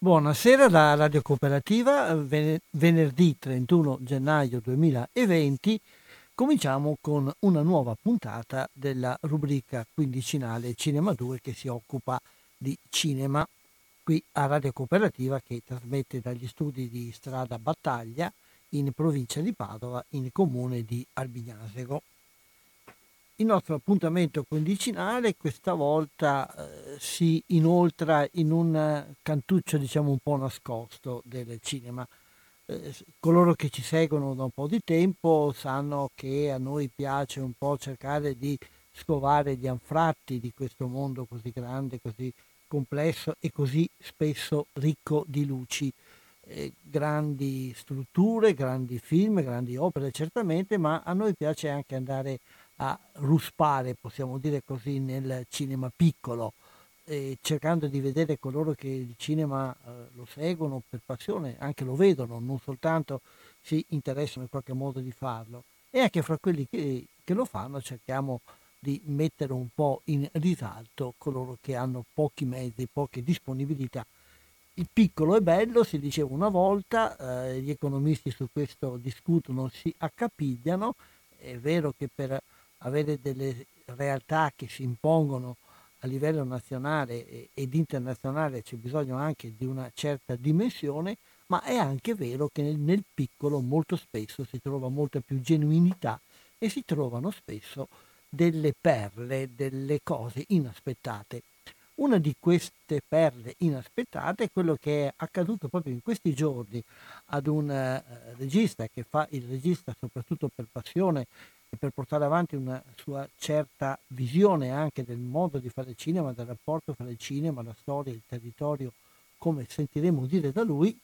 Buonasera da Radio Cooperativa, venerdì 31 gennaio 2020 cominciamo con una nuova puntata della rubrica quindicinale Cinema 2 che si occupa di cinema qui a Radio Cooperativa che trasmette dagli studi di Strada Battaglia in provincia di Padova in comune di Albignasego. Il nostro appuntamento quindicinale questa volta eh, si inoltra in un cantuccio diciamo un po' nascosto del cinema. Eh, coloro che ci seguono da un po' di tempo sanno che a noi piace un po' cercare di scovare gli anfratti di questo mondo così grande, così complesso e così spesso ricco di luci. Eh, grandi strutture, grandi film, grandi opere certamente, ma a noi piace anche andare a ruspare, possiamo dire così, nel cinema piccolo, cercando di vedere coloro che il cinema eh, lo seguono per passione, anche lo vedono, non soltanto si interessano in qualche modo di farlo. E anche fra quelli che, che lo fanno cerchiamo di mettere un po' in risalto coloro che hanno pochi mezzi, poche disponibilità. Il piccolo è bello, si diceva una volta, eh, gli economisti su questo discutono, si accapigliano, è vero che per avere delle realtà che si impongono a livello nazionale ed internazionale c'è bisogno anche di una certa dimensione, ma è anche vero che nel, piccolo molto spesso si trova molta più genuinità e si trovano spesso delle perle, delle cose inaspettate. Una di queste perle inaspettate è quello che è accaduto proprio in questi giorni ad un uh, regista che fa il regista soprattutto per passione e per portare avanti una sua certa visione anche del modo di fare cinema, del rapporto fra il cinema, la storia, il territorio, come sentiremo dire da lui,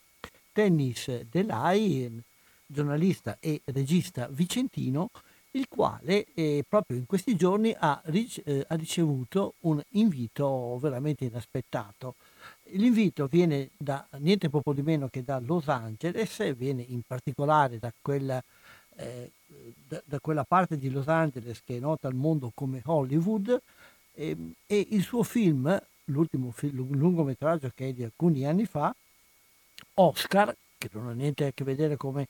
Dennis Delay, giornalista e regista vicentino, il quale eh, proprio in questi giorni ha, eh, ha, ricevuto un invito veramente inaspettato. L'invito viene da niente poco di meno che da Los Angeles, viene in particolare da quella eh, da, da, quella parte di Los Angeles che è nota al mondo come Hollywood eh, e il suo film, l'ultimo film, lungometraggio che è di alcuni anni fa, Oscar, che non ha niente a che vedere come,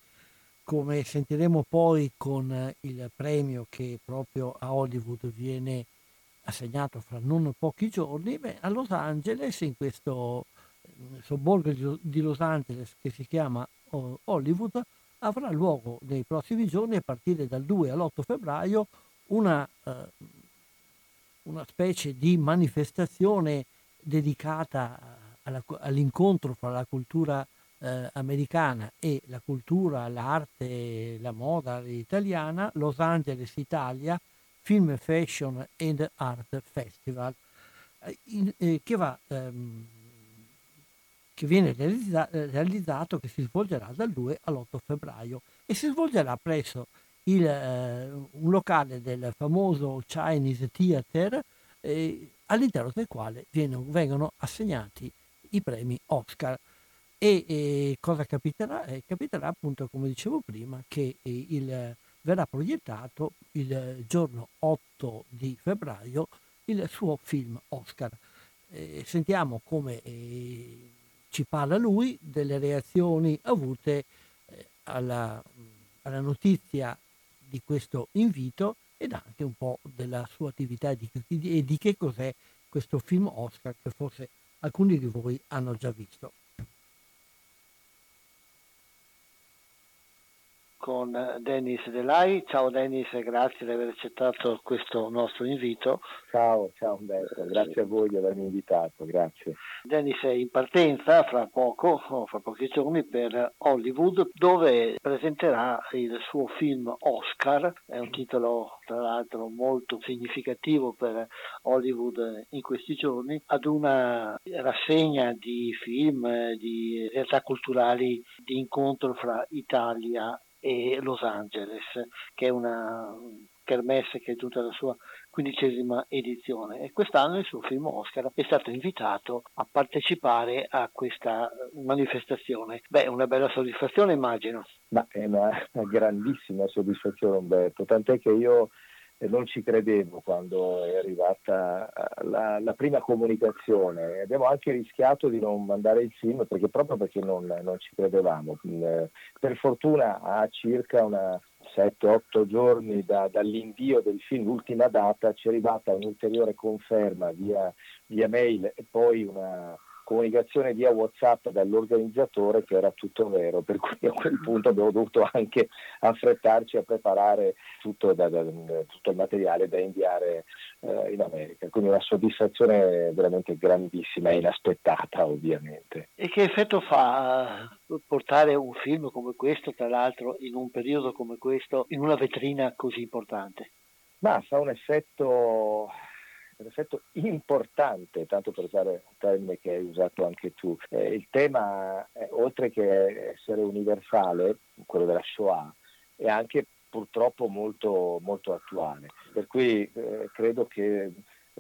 come sentiremo poi con il premio che proprio a Hollywood viene assegnato fra non pochi giorni, beh, a Los Angeles, in questo sobborgo di Los Angeles che si chiama Hollywood, avrà luogo nei prossimi giorni, a partire dal 2 all'8 febbraio, una, eh, una specie di manifestazione dedicata alla, all'incontro fra la cultura eh, americana e la cultura, l'arte, la moda italiana, Los Angeles Italia Film Fashion and Art Festival, eh, in, eh, che va ehm, che viene realizza- realizzato, che si svolgerà dal 2 all'8 febbraio e si svolgerà presso il, eh, un locale del famoso Chinese Theater eh, all'interno del quale viene, vengono assegnati i premi Oscar. E, e cosa capiterà? Eh, capiterà appunto, come dicevo prima, che eh, il verrà proiettato il giorno 8 di febbraio il suo film Oscar. Eh, sentiamo come eh, ci parla lui delle reazioni avute eh, alla, alla, notizia di questo invito ed anche un po' della sua attività e di, e di che cos'è questo film Oscar che forse alcuni di voi hanno già visto. Con Dennis Delai. Ciao Dennis, grazie di aver accettato questo nostro invito. Ciao, ciao Umberto, grazie a voi di avermi invitato, grazie. Dennis è in partenza fra poco, fra pochi giorni, per Hollywood, dove presenterà il suo film Oscar, è un titolo tra l'altro molto significativo per Hollywood in questi giorni, ad una rassegna di film, di realtà culturali di incontro fra Italia e Los Angeles, che è una kermesse che è giunta alla sua quindicesima edizione e quest'anno il suo film Oscar è stato invitato a partecipare a questa manifestazione. Beh, una bella soddisfazione immagino. Ma è una, grandissima soddisfazione Umberto, tant'è che io non ci credevo quando è arrivata eh, la, la, prima comunicazione. Abbiamo anche rischiato di non mandare il film perché, proprio perché non, non ci credevamo. Mm, per fortuna a circa una 7-8 giorni da, dall'invio del film, l'ultima data, ci è arrivata un'ulteriore conferma via, via mail e poi una, comunicazione via WhatsApp dall'organizzatore che era tutto vero, per cui a quel punto abbiamo dovuto anche affrettarci a preparare tutto, da, da, tutto il materiale da inviare eh, in America. Quindi una soddisfazione veramente grandissima e inaspettata ovviamente. E che effetto fa eh, portare un film come questo, tra l'altro in un periodo come questo, in una vetrina così importante? Ma fa un effetto un effetto importante, tanto per usare un termine che hai usato anche tu. Eh, il tema, eh, oltre che essere universale, quello della Shoah, è anche purtroppo molto, molto attuale. Per cui eh, credo che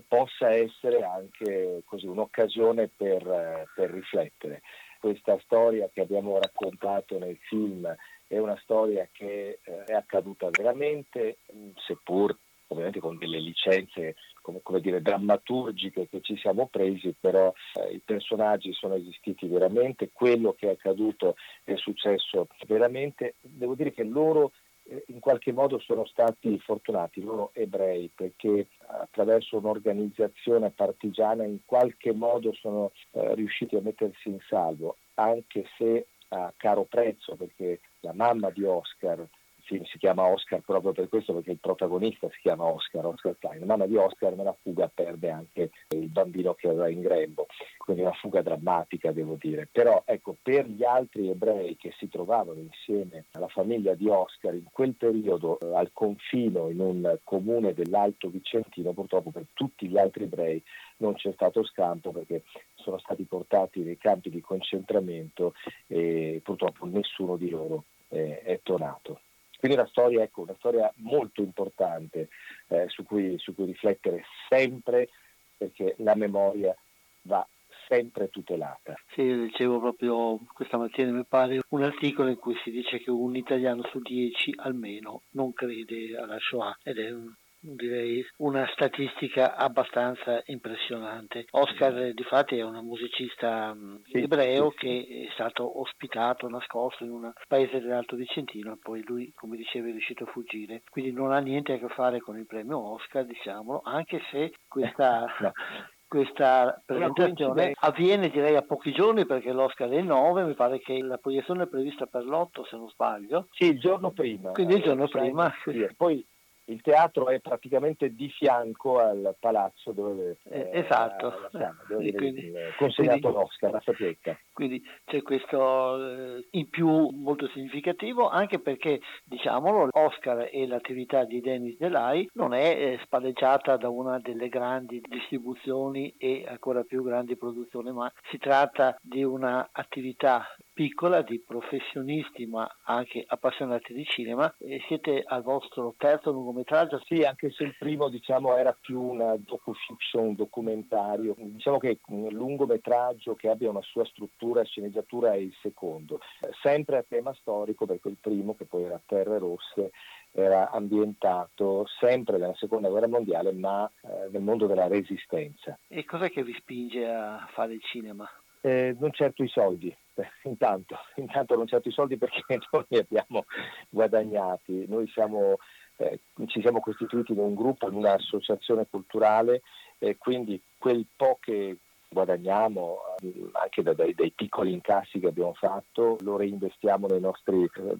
possa essere anche così, un'occasione per, eh, per riflettere. Questa storia che abbiamo raccontato nel film è una storia che eh, è accaduta veramente, seppur ovviamente con delle licenze come, come dire, drammaturgiche che ci siamo presi, però eh, i personaggi sono esistiti veramente, quello che è accaduto è successo veramente. Devo dire che loro eh, in qualche modo sono stati fortunati, loro ebrei, perché attraverso un'organizzazione partigiana in qualche modo sono eh, riusciti a mettersi in salvo, anche se a caro prezzo, perché la mamma di Oscar film si chiama Oscar proprio per questo, perché il protagonista si chiama Oscar, Oscar Klein. Mamma di Oscar nella fuga perde anche il bambino che aveva in grembo, quindi una fuga drammatica devo dire. Però ecco, per gli altri ebrei che si trovavano insieme alla famiglia di Oscar in quel periodo eh, al confino in un comune dell'Alto Vicentino, purtroppo per tutti gli altri ebrei non c'è stato scampo perché sono stati portati nei campi di concentramento e purtroppo nessuno di loro è, è tornato. Quindi una storia, ecco, una storia molto importante eh, su, cui, su cui riflettere sempre perché la memoria va sempre tutelata. Sì, leggevo proprio questa mattina, mi pare, un articolo in cui si dice che un italiano su dieci almeno non crede alla Shoah ed è un direi una statistica abbastanza impressionante. Oscar di fatti è un musicista mm, sì, ebreo sì, sì. che è stato ospitato, nascosto in un paese dell'Alto Vicentino e poi lui, come dicevi, è riuscito a fuggire. Quindi non ha niente a che fare con il premio Oscar, diciamolo, anche se questa... no questa presentazione avviene direi a pochi giorni perché l'Oscar è il 9, mi pare che la proiezione è prevista per l'8 se non sbaglio. Sì, il giorno prima. Quindi il giorno prima. Sì. Poi il teatro è praticamente di fianco al palazzo dove, eh, esatto. Dove quindi, consegnato quindi, l'Oscar, la sapienza. Quindi c'è questo eh, in più molto significativo anche perché, diciamolo, l'Oscar e l'attività di Dennis Delay non è eh, spalleggiata da una delle grandi distribuzioni e ancora più grandi produzioni, ma si tratta di un'attività piccola di professionisti ma anche appassionati di cinema e siete al vostro terzo lungometraggio. Sì, anche se il primo diciamo era più una docufiction, un documentario. Diciamo che un lungometraggio che abbia una sua struttura sceneggiatura è il secondo. Sempre a tema storico perché il primo che poi era Terre Rosse era ambientato sempre nella seconda guerra mondiale ma eh, nel mondo della resistenza. E cos'è che vi spinge a fare il cinema? Eh, non certo i soldi, intanto, intanto non certo i soldi perché noi li abbiamo guadagnati, noi siamo, eh, ci siamo costituiti in un gruppo, in un'associazione culturale e quindi quel po' che guadagniamo eh, anche da, dai, dai, piccoli incassi che abbiamo fatto, lo reinvestiamo nei nostri eh,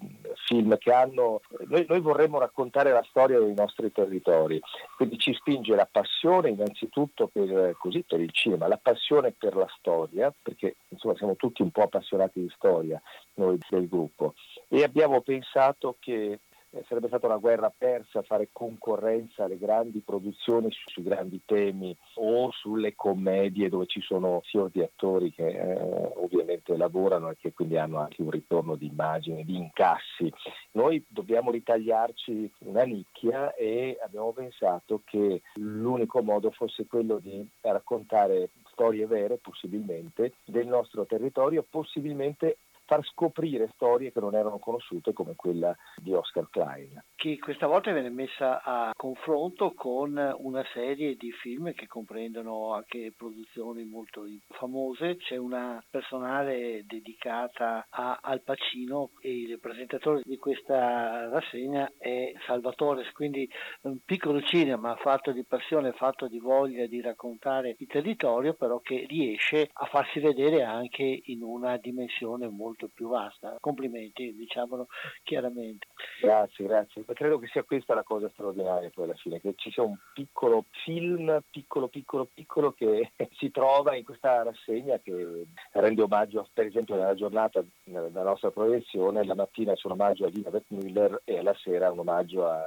film che hanno... Noi, noi, vorremmo raccontare la storia dei nostri territori, quindi ci spinge la passione innanzitutto per, così, per il cinema, la passione per la storia, perché insomma siamo tutti un po' appassionati di storia noi del gruppo. E abbiamo pensato che eh, sarebbe stata una guerra persa fare concorrenza alle grandi produzioni su, sui grandi temi o sulle commedie dove ci sono fior di attori che eh, ovviamente lavorano e che quindi hanno anche un ritorno di immagine, di incassi. Noi dobbiamo ritagliarci una nicchia e abbiamo pensato che l'unico modo fosse quello di raccontare storie vere, possibilmente, del nostro territorio, possibilmente far scoprire storie che non erano conosciute come quella di Oscar Klein. Che questa volta viene messa a confronto con una serie di film che comprendono anche produzioni molto famose. C'è una personale dedicata a Al Pacino e il presentatore di questa rassegna è Salvatore, quindi un piccolo cinema fatto di passione, fatto di voglia di raccontare il territorio, però che riesce a farsi vedere anche in una dimensione molto molto più vasta. Complimenti, diciamolo chiaramente. Grazie, grazie. Credo che sia questa la cosa straordinaria poi alla fine, che ci sia un piccolo film, piccolo, piccolo, piccolo, che si trova in questa rassegna che rende omaggio, per esempio nella giornata della nostra proiezione, la mattina c'è un omaggio a Lina Müller e alla sera un omaggio a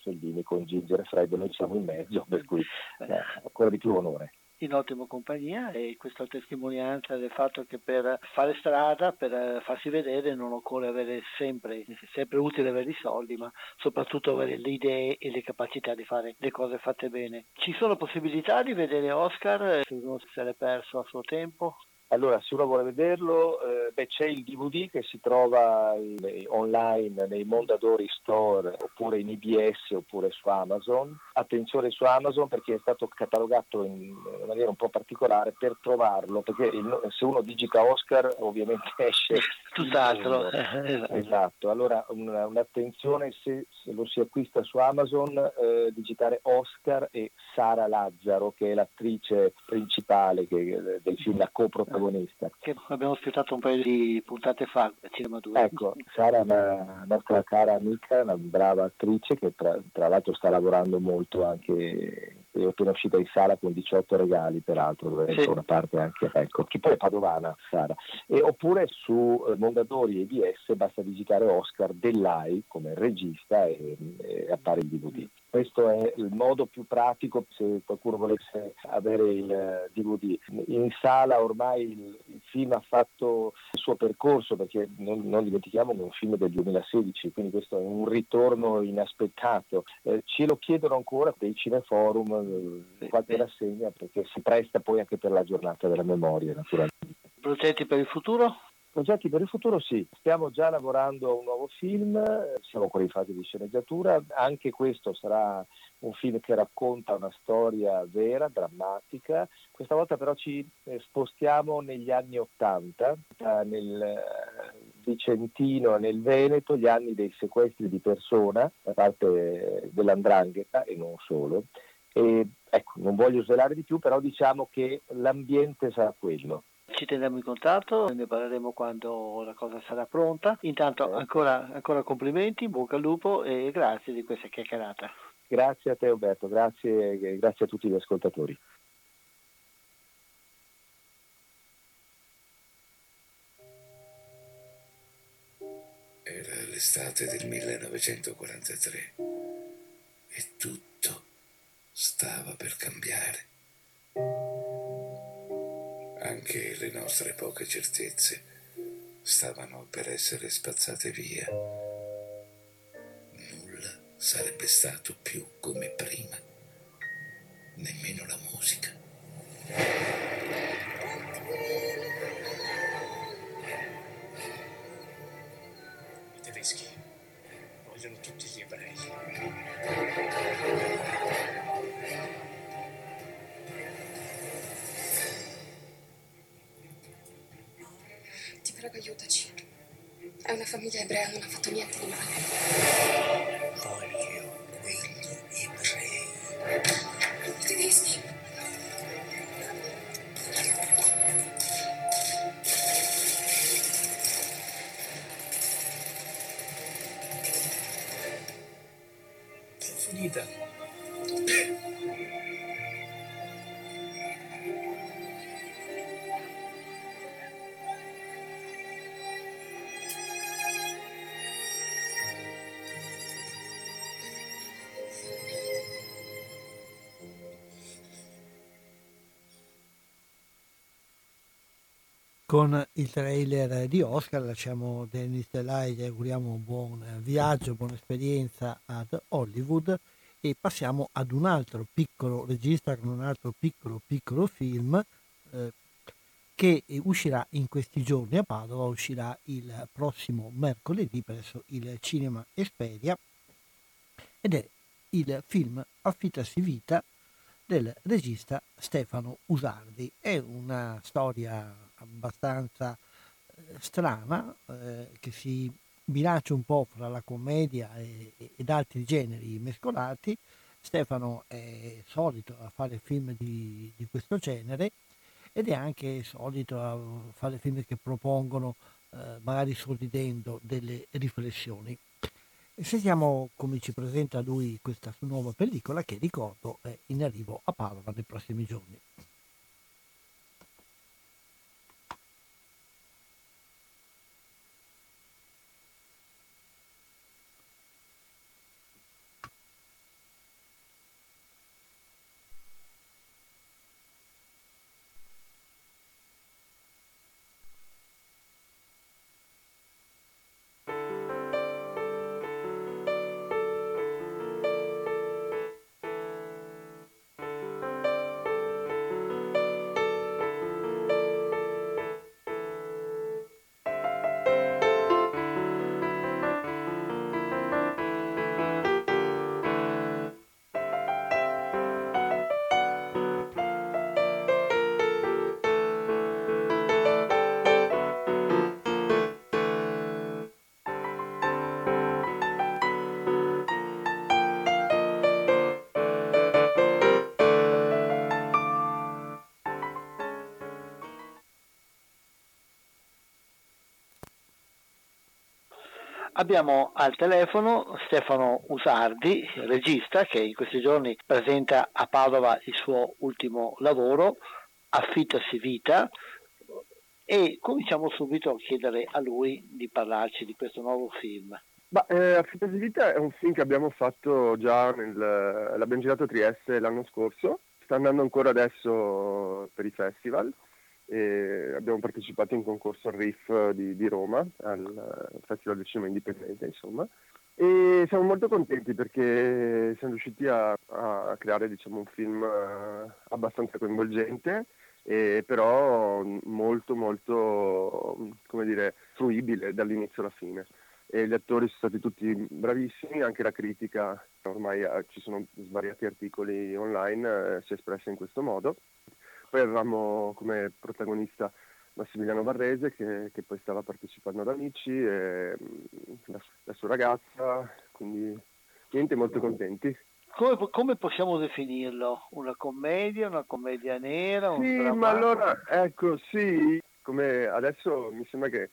Soldini con Ginger e Fred, noi siamo in mezzo, per cui eh, ancora di più onore in ottima compagnia e questa testimonianza del fatto che per fare strada, per eh, farsi vedere non occorre avere sempre, sempre utile avere i soldi, ma soprattutto avere le idee e le capacità di fare le cose fatte bene. Ci sono possibilità di vedere Oscar, se uno se l'è perso a suo tempo? Allora, se uno vuole vederlo, eh, beh, c'è il DVD che si trova in, online nei Mondadori Store oppure in IBS oppure su Amazon. Attenzione su Amazon perché è stato catalogato in maniera un po' particolare per trovarlo, perché il, se uno digita Oscar ovviamente esce tutt'altro. esatto, allora un, un'attenzione se, se, lo si acquista su Amazon, eh, digitare Oscar e Sara Lazzaro che è l'attrice principale che, del film La coprotagonista protagonista. Che abbiamo aspettato un paio di puntate fa a Cinema 2. Ecco, Sara è una nostra cara amica, una brava attrice che tra, tra l'altro sta lavorando molto anche è appena uscita in sala con 18 regali peraltro dove sì. una parte anche ecco che poi è padovana Sara e, oppure su eh, Mondadori e BS basta digitare Oscar Dell'Ai come regista e, e appare il DVD questo è il modo più pratico se qualcuno volesse avere il DVD. Eh, in sala ormai il, il film ha fatto il suo percorso perché non, non, dimentichiamo che è un film del 2016, quindi questo è un ritorno inaspettato. Eh, ce lo chiedono ancora dei cineforum, eh, qualche rassegna perché si presta poi anche per la giornata della memoria naturalmente. Progetti per il futuro? Progetti per il futuro sì, stiamo già lavorando a un nuovo film, siamo ancora in fase di sceneggiatura, anche questo sarà un film che racconta una storia vera, drammatica, questa volta però ci eh, spostiamo negli anni Ottanta, nel eh, Vicentino e nel Veneto, gli anni dei sequestri di persona da parte dell'Andrangheta e non solo. E, ecco, non voglio svelare di più, però diciamo che l'ambiente sarà quello ci teniamo in contatto, ne parleremo quando la cosa sarà pronta. Intanto ancora, ancora complimenti, bocca al lupo e grazie di questa chiacchierata. Grazie a te Alberto, grazie, grazie a tutti gli ascoltatori. Era l'estate del 1943 e tutto stava per cambiare anche le nostre poche certezze stavano per essere spazzate via. Nulla sarebbe stato più come prima, nemmeno la musica. I tedeschi vogliono tutti gli ebrei. Aiutaci. È una famiglia ebrea, non ha fatto niente di male. Voglio quegli Con il trailer di Oscar lasciamo Dennis Delay, gli auguriamo un buon eh, viaggio, buona esperienza ad Hollywood e passiamo ad un altro piccolo regista con un altro piccolo piccolo film eh, che uscirà in questi giorni a Padova, uscirà il prossimo mercoledì presso il Cinema Esperia ed è il film Affittasi Vita del regista Stefano Usardi. È una storia abbastanza eh, strana eh, che si bilancia un po' fra la commedia e, ed altri generi mescolati. Stefano è solito a fare film di, di questo genere ed è anche solito a fare film che propongono, eh, magari sorridendo, delle riflessioni. E sentiamo come ci presenta lui questa nuova pellicola che ricordo è in arrivo a Padova nei prossimi giorni. Abbiamo al telefono Stefano Usardi, regista, che in questi giorni presenta a Padova il suo ultimo lavoro, Affittasi Vita, e cominciamo subito a chiedere a lui di parlarci di questo nuovo film. Eh, Affittasi Vita è un film che abbiamo fatto già, nel, girato a Trieste l'anno scorso, sta andando ancora adesso per i festival abbiamo partecipato in concorso al RIF di, di Roma, al Festival del Cinema Indipendente, insomma. E siamo molto contenti perché siamo riusciti a, a creare diciamo, un film eh, abbastanza coinvolgente, e però molto molto come dire, fruibile dall'inizio alla fine. E gli attori sono stati tutti bravissimi, anche la critica, ormai eh, ci sono svariati articoli online, eh, si è espressa in questo modo. Poi avevamo come protagonista Massimiliano Varrese che, che poi stava partecipando ad Amici e la, la sua ragazza, quindi niente, molto contenti. Come, come, possiamo definirlo? Una commedia, una commedia nera? sì, ma allora, ecco, sì, come adesso mi sembra che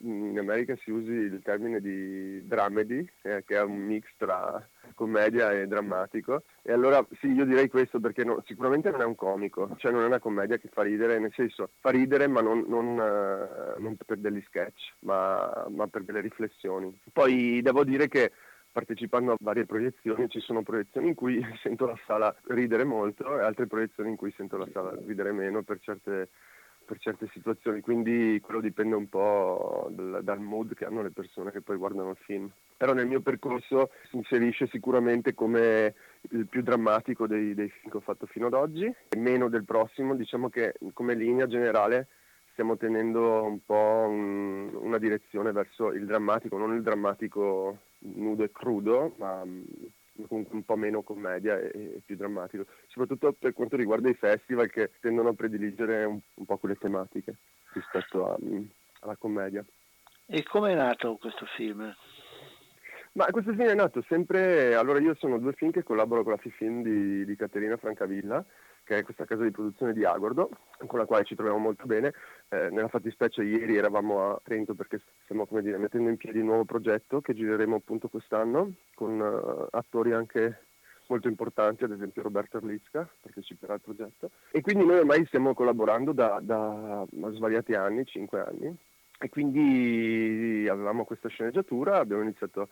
in America si usi il termine di dramedy, eh, che è un mix tra commedia e drammatico. E allora sì, io direi questo perché no, sicuramente non è un comico, cioè non è una commedia che fa ridere, nel senso fa ridere ma non, non, uh, non per degli sketch, ma, ma per delle riflessioni. Poi devo dire che partecipando a varie proiezioni, ci sono proiezioni in cui sento la sala ridere molto e altre proiezioni in cui sento la sala ridere meno per certe per certe situazioni, quindi quello dipende un po' dal, dal, mood che hanno le persone che poi guardano il film. Però nel mio percorso si inserisce sicuramente come il più drammatico dei, dei film che ho fatto fino ad oggi, meno del prossimo, diciamo che come linea generale stiamo tenendo un po' un, una direzione verso il drammatico, non il drammatico nudo e crudo, ma comunque un po' meno commedia e, e, più drammatico, soprattutto per quanto riguarda i festival che tendono a prediligere un, un po' quelle tematiche rispetto a, alla commedia. E come è nato questo film? Ma questo film è nato sempre, allora io sono due film che collaboro con la FIFILM di, di Caterina Francavilla che è questa casa di produzione di Agordo, con la quale ci troviamo molto bene. Eh, nella fattispecie ieri eravamo a Trento perché stiamo dire, mettendo in piedi un nuovo progetto che gireremo appunto quest'anno con uh, attori anche molto importanti, ad esempio Roberto Erlicca parteciperà al progetto. E quindi noi ormai stiamo collaborando da, da svariati anni, cinque anni, e quindi avevamo questa sceneggiatura, abbiamo iniziato a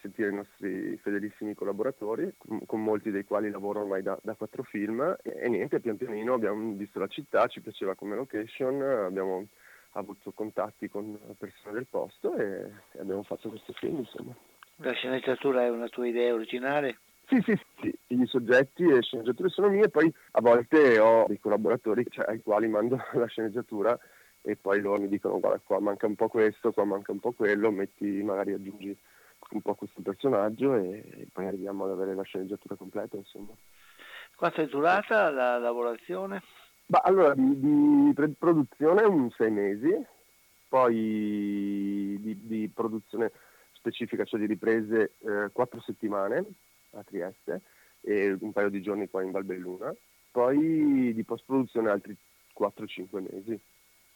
sentire i nostri fedelissimi collaboratori, con molti dei quali lavoro ormai da, da quattro film e, e, niente, pian pianino abbiamo visto la città, ci piaceva come location, abbiamo avuto contatti con persone del posto e, e abbiamo fatto questo film insomma. La sceneggiatura è una tua idea originale? Sì, sì, sì, i soggetti e le sceneggiature sono mie, poi a volte ho dei collaboratori cioè, ai quali mando la sceneggiatura e poi loro mi dicono guarda qua manca un po' questo, qua manca un po' quello, metti magari aggiungi un po' questo personaggio e poi arriviamo ad avere la sceneggiatura completa insomma. Quanto è durata la lavorazione? Bah, allora di, di produzione un sei mesi, poi di, di produzione specifica, cioè di riprese eh, quattro settimane a Trieste e un paio di giorni qua in Valbelluna, poi di post produzione altri 4-5 mesi.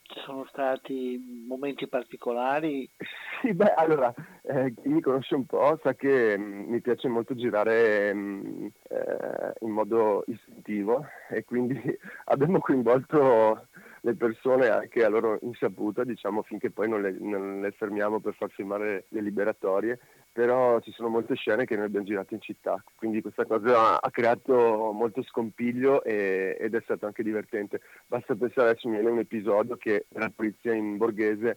Ci sono stati momenti particolari? Sì, beh, allora, eh, chi mi conosce un po' sa che mm, mi piace molto girare mh, mm, eh, in modo istintivo e quindi abbiamo coinvolto le persone anche a loro insaputa, diciamo, finché poi non le, non le fermiamo per far filmare le liberatorie però ci sono molte scene che noi abbiamo girato in città, quindi questa cosa ha creato molto scompiglio e, ed è stato anche divertente. Basta pensare adesso mi un episodio che la polizia in borghese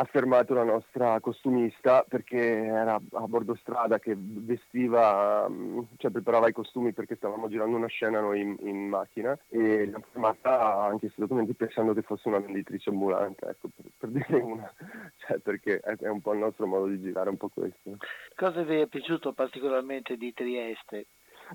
ha fermato la nostra costumista perché era a bordo strada che vestiva, mm, cioè preparava i costumi perché stavamo girando una scena noi in, in macchina e l'hanno fermata anche se documenti pensando che fosse una venditrice ambulante, ecco, per, per dire una, cioè perché è, è, un po' il nostro modo di girare, un po' questo. Cosa vi è piaciuto particolarmente di Trieste?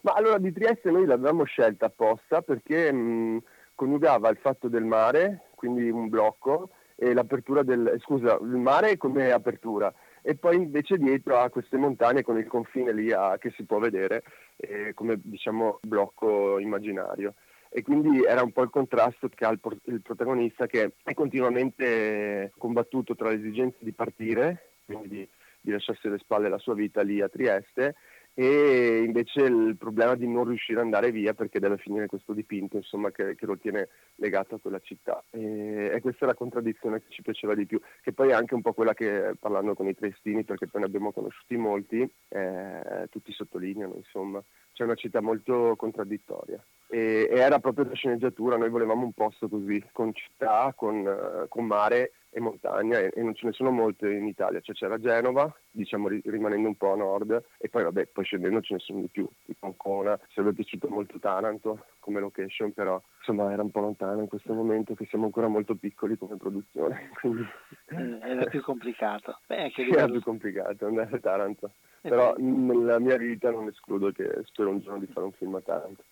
Ma allora di Trieste noi l'avevamo scelta apposta perché mh, mm, coniugava il fatto del mare, quindi un blocco, e l'apertura del, scusa, il mare come apertura. E poi invece dietro ha queste montagne con il confine lì a, che si può vedere eh, come diciamo blocco immaginario. E quindi era un po' il contrasto che ha il, il protagonista che è continuamente combattuto tra l'esigenza di partire, quindi di, di lasciarsi alle spalle la sua vita lì a Trieste e invece il problema di non riuscire ad andare via perché deve finire questo dipinto insomma, che, che, lo tiene legato a quella città. E, e, questa è la contraddizione che ci piaceva di più che poi è anche un po' quella che parlando con i triestini perché poi ne abbiamo conosciuti molti eh, tutti sottolineano insomma c'è una città molto contraddittoria. E, e, era proprio la sceneggiatura noi volevamo un posto così con città, con, uh, con mare e montagna e, e, non ce ne sono molte in Italia, cioè c'era Genova, diciamo ri- rimanendo un po' a nord e poi vabbè, poi scendendo ce ne sono di più, tipo Ancona, sarebbe piaciuto molto Taranto come location, però insomma era un po' lontano in questo momento che siamo ancora molto piccoli come produzione, quindi... Eh, era più complicato. Beh, che era più complicato andare a Taranto, eh però beh. nella mia vita non escludo che spero un giorno di fare un film a Taranto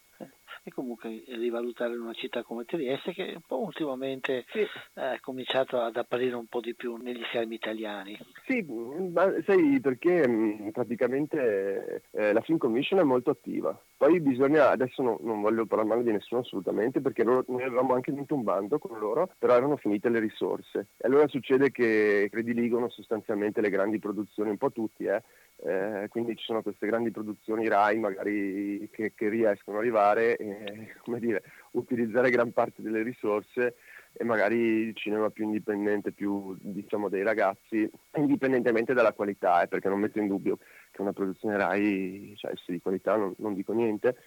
e comunque rivalutare una città come Trieste che un po' ultimamente sì. è cominciato ad apparire un po' di più negli schermi italiani. Sì, ma sai perché mm, praticamente eh, la Film Commission è molto attiva. Poi bisogna, adesso no, non voglio parlare male di nessuno assolutamente perché loro, noi avevamo anche vinto un bando con loro, però erano finite le risorse. E allora succede che prediligono sostanzialmente le grandi produzioni, un po' tutti, eh, eh, quindi ci sono queste grandi produzioni RAI magari che, che riescono ad arrivare e dire, utilizzare gran parte delle risorse e magari il cinema più indipendente, più diciamo dei ragazzi, indipendentemente dalla qualità, eh, perché non metto in dubbio che una produzione RAI cioè, sia di qualità, non, non dico niente,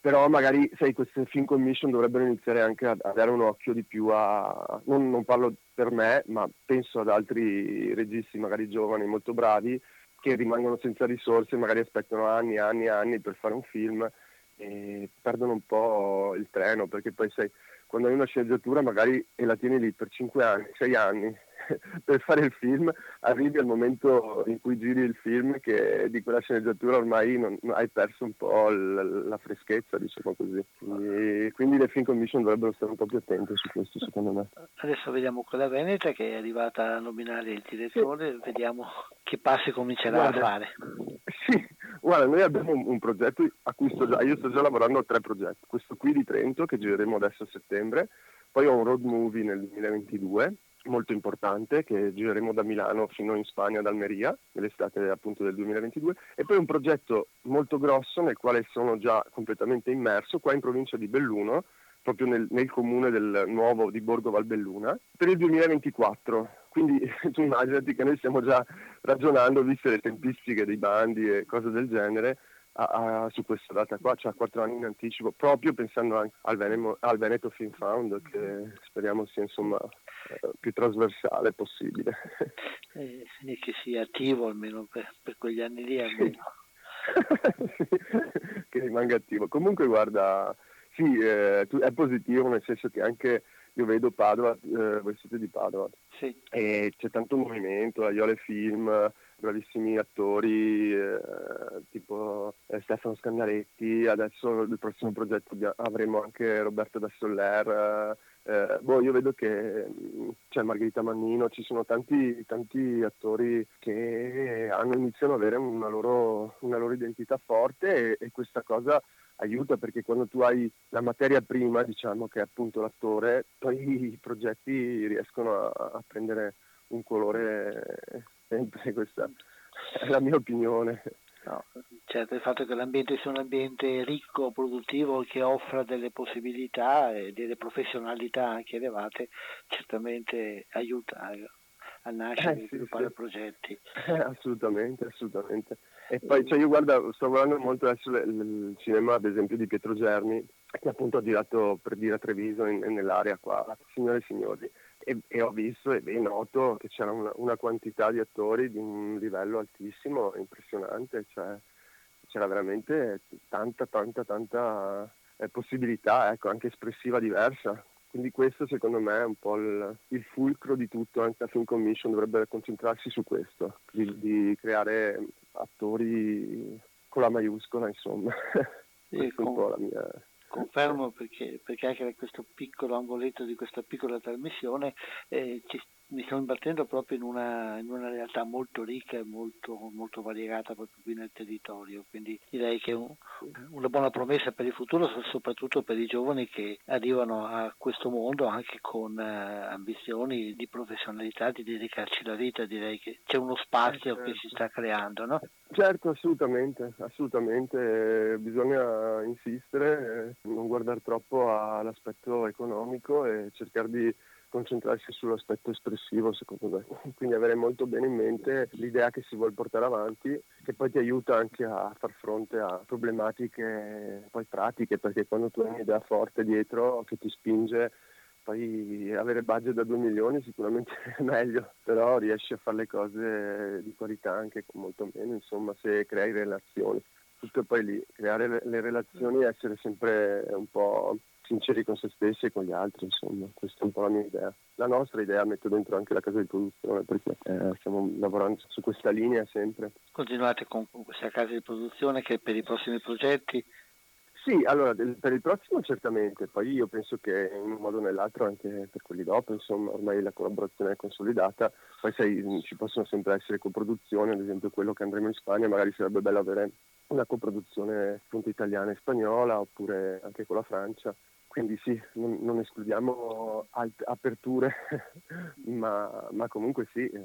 però magari sai, queste film commission dovrebbero iniziare anche a, a dare un occhio di più a, non, non, parlo per me, ma penso ad altri registi magari giovani, molto bravi, che rimangono senza risorse, magari aspettano anni, anni, anni per fare un film e perdono un po' il treno, perché poi sai, quando hai una sceneggiatura magari e la tieni lì per 5 anni, 6 anni per fare il film, arrivi al momento in cui giri il film che di quella sceneggiatura ormai non, hai perso un po' l- la freschezza, diciamo così. Quindi, quindi, le film commission dovrebbero stare un po' più attente su questo, secondo me. Adesso vediamo quella Veneta che è arrivata a nominare il direttore, sì. vediamo che passi comincerà guarda, a fare. Sì, guarda, noi abbiamo un, un progetto a cui sto già, io sto già lavorando a tre progetti. Questo qui di Trento che gireremo adesso a settembre, poi ho un road movie nel 2022 molto importante che gireremo da Milano fino in Spagna ad Almeria nell'estate appunto del 2022 e poi un progetto molto grosso nel quale sono già completamente immerso qua in provincia di Belluno proprio nel, nel comune del nuovo di Borgo Valbelluna per il 2024 quindi tu immaginati che noi stiamo già ragionando viste le tempistiche dei bandi e cose del genere a, a, su questa data qua, cioè quattro anni in anticipo, proprio pensando anche al, Venemo, al Veneto Film Found, che speriamo sia insomma eh, più trasversale possibile. E, e, che sia attivo almeno per, per quegli anni lì. Almeno. che rimanga attivo. Comunque guarda, sì, eh, è positivo nel senso che anche io vedo Padova, eh, voi siete di Padova, sì. e c'è tanto movimento, Aiole Film, bravissimi attori eh, tipo eh, Stefano Scandaretti, adesso il prossimo progetto avremo anche Roberto da Soller, eh, boh, io vedo che c'è Margherita Mannino, ci sono tanti, tanti attori che hanno, iniziano ad avere una loro, una loro identità forte e, e questa cosa aiuta perché quando tu hai la materia prima, diciamo che è appunto l'attore, poi i progetti riescono a, a prendere un colore sempre, questa è la mia opinione. No, certo, il fatto che l'ambiente sia un ambiente ricco, produttivo, che offra delle possibilità e delle professionalità anche elevate, certamente aiuta a nascere e eh, sì, sviluppare sì. progetti. Eh, assolutamente, assolutamente. E poi cioè io guarda, sto guardando molto adesso il cinema ad esempio di Pietro Germi, che appunto ha girato per dire a Treviso in, nell'area qua, signore e signori e, e, ho visto e noto che c'era una, una, quantità di attori di un livello altissimo, impressionante, cioè, c'era veramente tanta, tanta, tanta eh, possibilità, ecco, anche espressiva diversa. Quindi questo secondo me è un po' il, il fulcro di tutto, anche la Film Commission dovrebbe concentrarsi su questo, di, di creare attori con la maiuscola, insomma. Questa è un po' la mia confermo perché, perché, anche da questo piccolo angoletto di questa piccola trasmissione eh, ci, mi sto imbattendo proprio in una, in una realtà molto ricca e molto, molto, variegata proprio qui nel territorio, quindi direi che è un, una buona promessa per il futuro, soprattutto per i giovani che arrivano a questo mondo anche con eh, ambizioni di professionalità, di dedicarci la vita, direi che c'è uno spazio certo. che si sta creando. No? Certo, assolutamente, assolutamente, bisogna insistere, non guardare troppo all'aspetto economico e cercare di concentrarsi sull'aspetto espressivo secondo me, quindi avere molto bene in mente l'idea che si vuole portare avanti che poi ti aiuta anche a far fronte a problematiche poi pratiche perché quando tu hai un'idea forte dietro che ti spinge poi avere budget da 2 milioni sicuramente è meglio, però riesci a fare le cose di qualità anche con molto meno, insomma, se crei relazioni. Tutto poi lì, creare le relazioni e essere sempre un po' sinceri con se stessi e con gli altri, insomma, questa è un po' la mia idea. La nostra idea metto dentro anche la casa di produzione perché eh, stiamo lavorando su questa linea sempre. Continuate con questa casa di produzione che per i prossimi progetti? Sì, allora per il prossimo certamente, poi io penso che in un modo o nell'altro anche per quelli dopo, insomma ormai la collaborazione è consolidata, poi sai, ci possono sempre essere coproduzioni, ad esempio quello che andremo in Spagna magari sarebbe bello avere una coproduzione appunto italiana e spagnola oppure anche con la Francia quindi sì, non, non escludiamo alt- aperture, ma, ma, comunque sì, eh,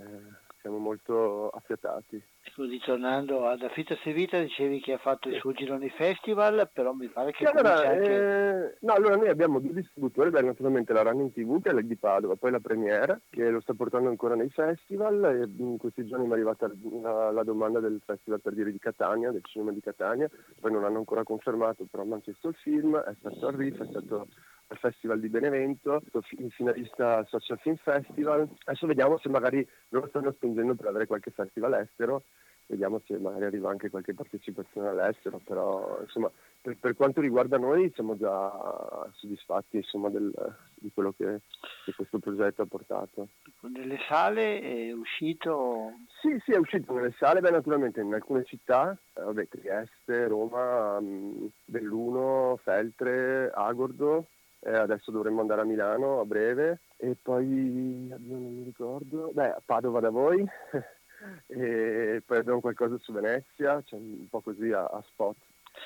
siamo molto affiatati. Ecco, ritornando ad Affitto Vita, dicevi che ha fatto il suo giro nei festival, però mi pare che... allora, anche... eh, no, allora noi abbiamo due distributori, beh, naturalmente la Running TV che è la di Padova, poi la Premiere che lo sta portando ancora nei festival e in questi giorni mi è arrivata la, la domanda del Festival per dire di Catania, del cinema di Catania, poi non hanno ancora confermato, però mi hanno chiesto il film, è stato al RIF, è stato al Festival di Benevento, in finalista al Social Film Festival. Adesso vediamo se magari loro stanno spingendo per avere qualche festival estero, vediamo se magari arriva anche qualche partecipazione all'estero, però insomma per, per quanto riguarda noi siamo già soddisfatti insomma, del, di quello che, che, questo progetto ha portato. Nelle sale è uscito? Sì, sì, è uscito nelle sale, beh naturalmente in alcune città, eh, vabbè, Trieste, Roma, mh, Belluno, Feltre, Agordo, eh, adesso dovremmo andare a Milano a breve. E poi non mi ricordo, beh a Padova da voi. E poi abbiamo qualcosa su Venezia, cioè un po' così a, a spot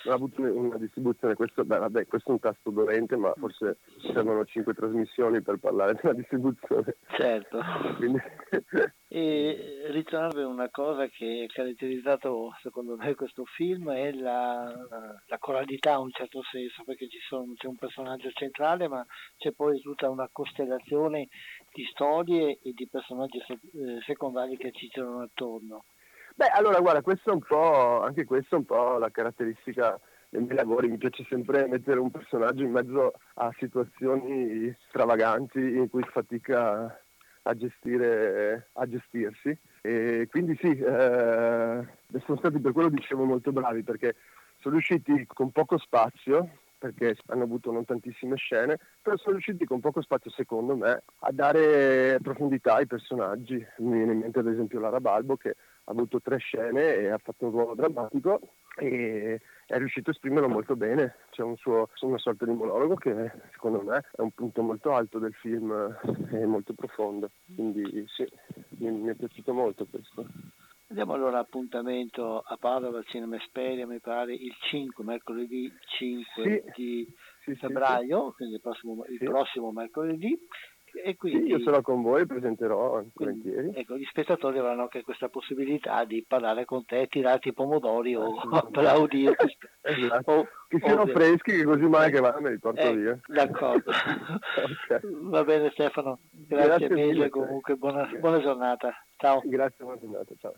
non ha avuto una distribuzione, questo, beh, vabbè, questo è un tasto dolente, ma forse servono cinque trasmissioni per parlare della distribuzione. Certo. Quindi... e ritornare una cosa che ha caratterizzato secondo me questo film è la, la coralità in un certo senso, perché sono, c'è un personaggio centrale, ma c'è poi tutta una costellazione di storie e di personaggi eh, secondari che ci girano attorno. Beh, allora guarda, questo è un po', anche questo è un po' la caratteristica dei miei lavori, mi piace sempre mettere un personaggio in mezzo a situazioni stravaganti in cui fatica a, gestire, a gestirsi. E quindi sì, eh, sono stati per quello dicevo molto bravi perché sono riusciti con poco spazio perché hanno avuto non tantissime scene, però sono riusciti con poco spazio, secondo me, a dare profondità ai personaggi. Mi viene in mente ad esempio Lara Balbo che ha avuto tre scene e ha fatto un ruolo drammatico e è riuscito a esprimerlo molto bene. C'è un suo, una sorta di monologo che secondo me è un punto molto alto del film e molto profondo. Quindi sì, mi, mi è piaciuto molto questo. Andiamo allora appuntamento a Padova al Cinema Esperia, mi pare il 5, mercoledì 5 sì, di sì, febbraio, sì, quindi il prossimo, il prossimo mercoledì. E quindi, io sarò con voi, presenterò volentieri. Ecco, gli spettatori avranno anche questa possibilità di parlare con te, tirarti i pomodori o applaudirti. esatto. o, che siano o freschi, che così mai che vanno me li porto eh, via. D'accordo. okay. Va bene Stefano, grazie, grazie mille, mille comunque, buona, buona giornata. Ciao. Grazie, buona giornata, ciao.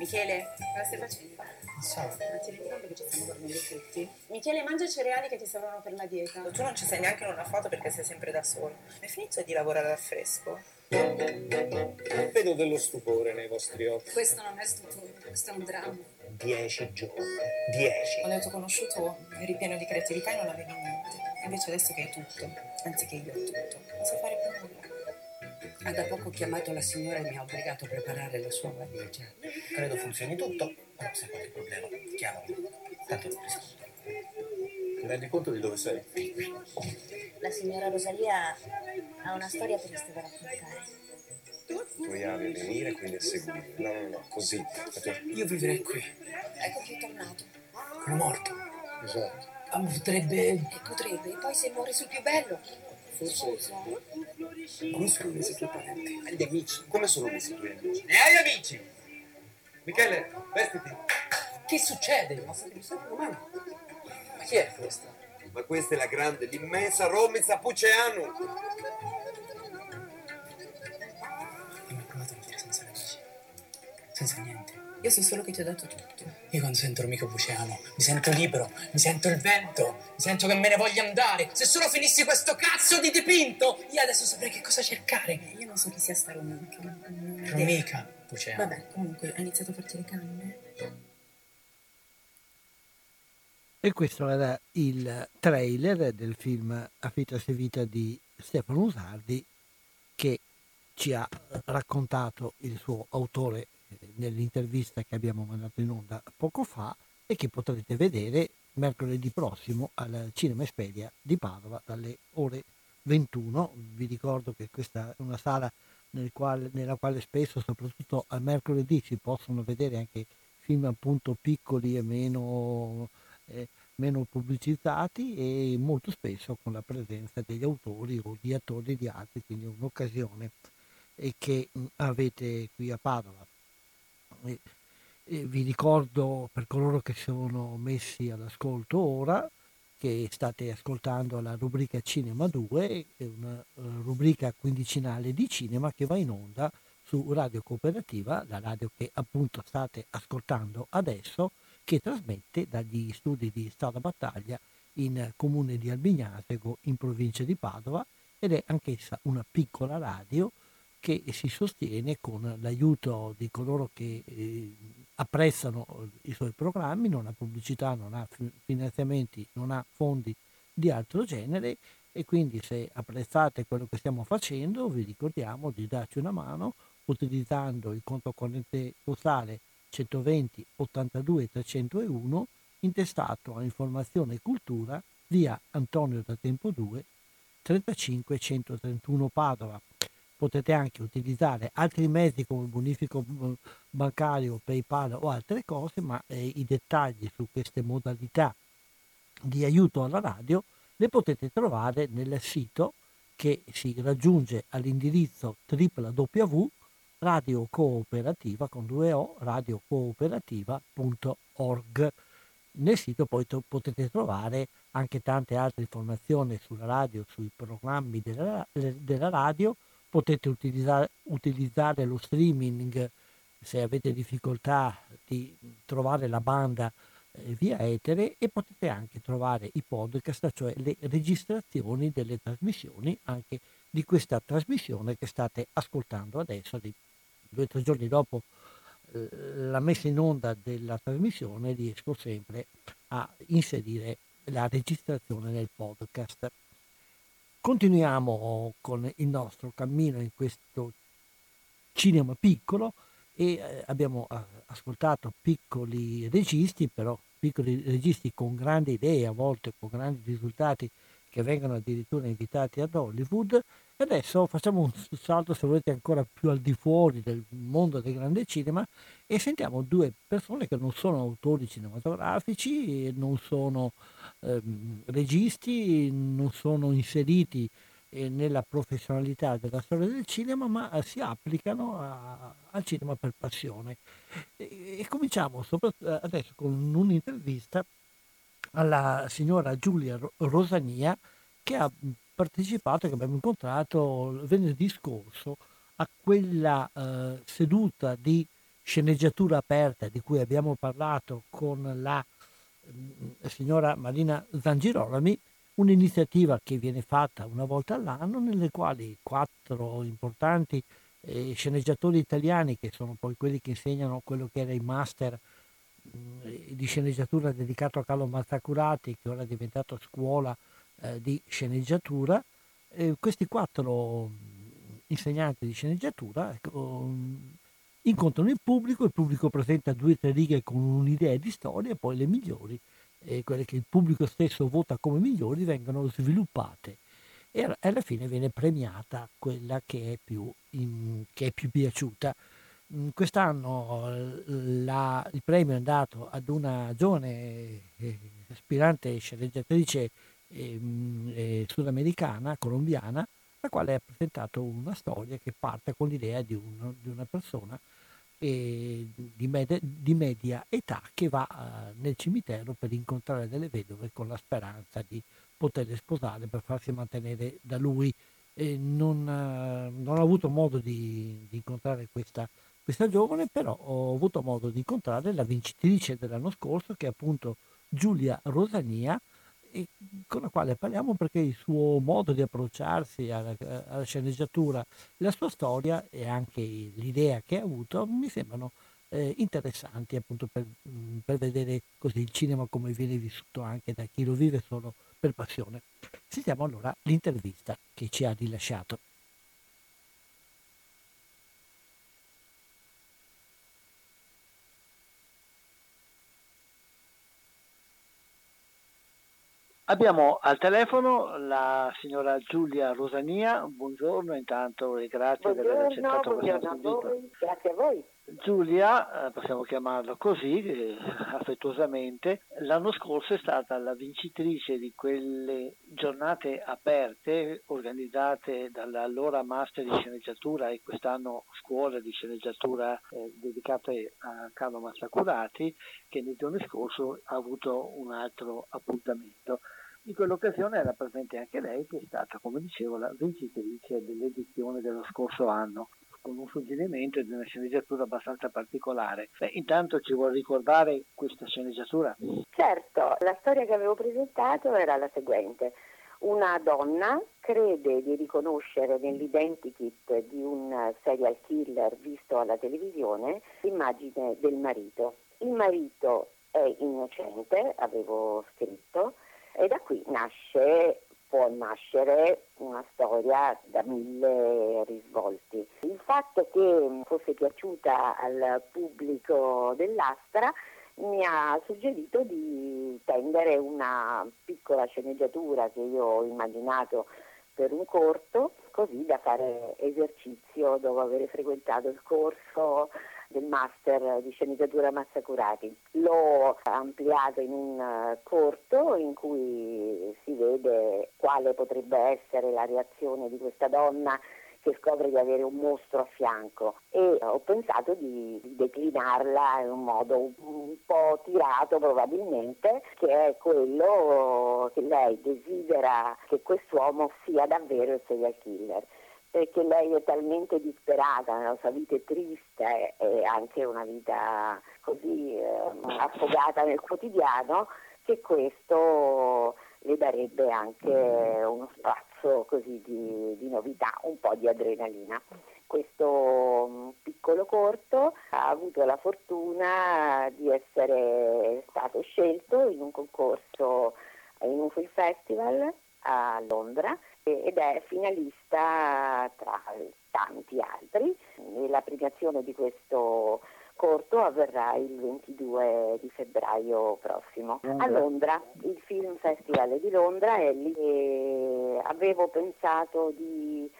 Michele, cosa stai facendo? Non so. Ma ti rendi conto che ci stiamo dormendo tutti? Michele, mangia i cereali che ti servono per la dieta. Tu non ci sei neanche in una foto perché sei sempre da solo. Hai finito di lavorare al fresco? Vedo dello stupore nei vostri occhi. Questo non è stupore, questo è un dramma. Dieci giorni. Dieci. Quando ti ho conosciuto eri pieno di creatività e non avevi niente. Invece adesso che hai tutto, anzi che io ho tutto, non sai fare più nulla. Ha da poco chiamato la signora e mi ha obbligato a preparare la sua valigia. Credo funzioni tutto, però se hai qualche problema, chiamami. Tanto non rispondo. Ti rendi conto di dove sei? La signora Rosalia ha una storia triste da raccontare. Tu ami venire quindi a seguire. No, no, no, così. Io vivrei qui. Ecco che è tornato. Quello morto. Esatto. Ma potrebbe... E potrebbe, e poi se muore sul più bello. Forse... Come sono messi i tuoi parenti? Agli amici. Come sono messi i tuoi amici? Ne hai amici? Michele, vestiti. Che succede? Ma sei sempre umano. Ma chi è questa? Ma questa è la grande, l'immensa Romiza Puceanu. Ho provato a vivere senza amici. Senza niente. Io so solo che ti ho dato tutto. Io quando sento l'amico Puceano mi sento libero, mi sento il vento, mi sento che me ne voglio andare. Se solo finissi questo cazzo di dipinto, io adesso saprei che cosa cercare. Io non so chi sia sta Romica. Romica Puceano. Vabbè, comunque, ha iniziato a farti le canne. E questo era il trailer del film Affitasi Vita di Stefano Usardi che ci ha raccontato il suo autore nell'intervista che abbiamo mandato in onda poco fa e che potrete vedere mercoledì prossimo al Cinema Esperia di Padova dalle ore 21. Vi ricordo che questa è una sala nel quale, nella quale spesso, soprattutto al mercoledì, si possono vedere anche film appunto piccoli e meno, eh, meno pubblicizzati e molto spesso con la presenza degli autori o di attori di altri, quindi un'occasione eh, che mh, avete qui a Padova. E, e vi ricordo per coloro che sono messi all'ascolto ora che state ascoltando la rubrica Cinema 2, una uh, rubrica quindicinale di cinema che va in onda su Radio Cooperativa, la radio che appunto state ascoltando adesso, che trasmette dagli studi di Strada Battaglia in comune di Albignasego in provincia di Padova ed è anch'essa una piccola radio che si sostiene con l'aiuto di coloro che eh, apprezzano i suoi programmi, non ha pubblicità, non ha finanziamenti, non ha fondi di altro genere e quindi se apprezzate quello che stiamo facendo vi ricordiamo di darci una mano utilizzando il conto corrente postale 120 82 301 intestato a informazione e cultura via Antonio da Tempo 2 35 131 Padova potete anche utilizzare altri mezzi come bonifico bancario, PayPal o altre cose, ma eh, i dettagli su queste modalità di aiuto alla radio le potete trovare nel sito che si raggiunge all'indirizzo www.radiocooperativa con due O, radiocooperativa.org. Nel sito poi to- potete trovare anche tante altre informazioni sulla radio, sui programmi della, della radio, potete utilizzare, utilizzare lo streaming se avete difficoltà di trovare la banda eh, via etere e potete anche trovare i podcast, cioè le registrazioni delle trasmissioni anche di questa trasmissione che state ascoltando adesso, di due o tre giorni dopo eh, la messa in onda della trasmissione riesco sempre a inserire la registrazione nel podcast. Continuiamo con il nostro cammino in questo cinema piccolo e eh, abbiamo eh, ascoltato piccoli registi, però piccoli registi con grandi idee, a volte con grandi risultati che vengono addirittura invitati ad Hollywood. E adesso facciamo un salto, se volete, ancora più al di fuori del mondo del grande cinema e sentiamo due persone che non sono autori cinematografici, non sono ehm, registi, non sono inseriti eh, nella professionalità della storia del cinema, ma eh, si applicano a, al cinema per passione. E, e cominciamo adesso con un'intervista alla signora Giulia Rosania che ha partecipato, che abbiamo incontrato venerdì scorso a quella eh, seduta di sceneggiatura aperta di cui abbiamo parlato con la eh, signora Marina Zangirolami, un'iniziativa che viene fatta una volta all'anno nelle quali quattro importanti eh, sceneggiatori italiani, che sono poi quelli che insegnano quello che era il master mh, mm, di sceneggiatura dedicato a Carlo Mazzacurati, che ora è diventato scuola eh, di sceneggiatura, eh, questi quattro insegnanti di sceneggiatura ecco, mm, incontrano il pubblico, il pubblico presenta due o tre righe con un'idea di storia e poi le migliori, eh, quelle che il pubblico stesso vota come migliori, vengono sviluppate e alla fine viene premiata quella che è più, in, che è più piaciuta. Mm, quest'anno la, il premio è andato ad una giovane eh, aspirante sceneggiatrice eh, eh, sudamericana, colombiana, la quale ha presentato una storia che parte con l'idea di, un, di una persona eh, di, med- di, media età che va eh, nel cimitero per incontrare delle vedove con la speranza di poterle sposare per farsi mantenere da lui. Eh, non, non, ho avuto modo di, di incontrare questa, questa giovane, però ho avuto modo di incontrare la vincitrice dell'anno scorso che è appunto Giulia Rosania, e con la quale parliamo perché il suo modo di approcciarsi alla, alla, sceneggiatura, la sua storia e anche l'idea che ha avuto mi sembrano eh, interessanti appunto per, mm, per, vedere così il cinema come viene vissuto anche da chi lo vive solo per passione. Sentiamo allora l'intervista che ci ha rilasciato. Abbiamo al telefono la signora Giulia Rosania, buongiorno intanto e grazie buongiorno, per aver accettato questo invito. Grazie a voi. Giulia, eh, possiamo chiamarla così, eh, affettuosamente, l'anno scorso è stata la vincitrice di quelle giornate aperte organizzate dall'allora Master di sceneggiatura e quest'anno scuola di sceneggiatura eh, dedicate a Carlo Massacurati, che nei giorni scorsi ha avuto un altro appuntamento. In quell'occasione era presente anche lei che è stata, come dicevo, la vincitrice dell'edizione dello scorso anno con un suggerimento di una sceneggiatura abbastanza particolare. Beh, intanto ci vuole ricordare questa sceneggiatura? Certo, la storia che avevo presentato era la seguente. Una donna crede di riconoscere nell'identikit di un serial killer visto alla televisione l'immagine del marito. Il marito è innocente, avevo scritto, e da qui nasce, può nascere una storia da mille risvolti. Il fatto che fosse piaciuta al pubblico dell'Astra mi ha suggerito di tendere una piccola sceneggiatura che io ho immaginato per un corto, così da fare esercizio dopo aver frequentato il corso del master di sceneggiatura Massacurati. L'ho ampliato in un eh, corto in cui si vede quale potrebbe essere la reazione di questa donna che scopre di avere un mostro a fianco e ho pensato di, declinarla in un modo un, po' tirato probabilmente, che è quello che lei desidera che quest'uomo sia davvero il serial killer perché lei è talmente disperata nella sua vita è triste e anche una vita così eh, affogata nel quotidiano che questo le darebbe anche uno spazio così di, di novità, un po' di adrenalina. Questo mm, piccolo corto ha avuto la fortuna di essere stato scelto in un concorso in un film festival a Londra ed è finalista tra tanti altri. La premiazione di questo corto avverrà il 22 di febbraio prossimo a Londra, il Film Festival di Londra e lì avevo pensato di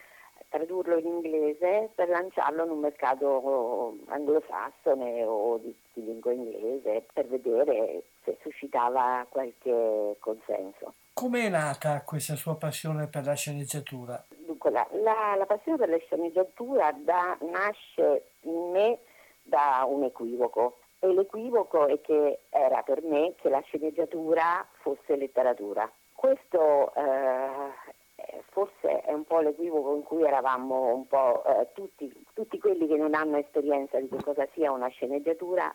tradurlo in inglese per lanciarlo in un mercato anglosassone o di, di lingua inglese per vedere se suscitava qualche consenso. Come è nata questa sua passione per la sceneggiatura? Dunque, la, la, la passione per la sceneggiatura da, nasce in me da un equivoco. E l'equivoco è che era per me che la sceneggiatura fosse letteratura. Questo eh, forse è un po' l'equivoco in cui eravamo un po' eh, tutti, tutti quelli che non hanno esperienza di che cosa sia una sceneggiatura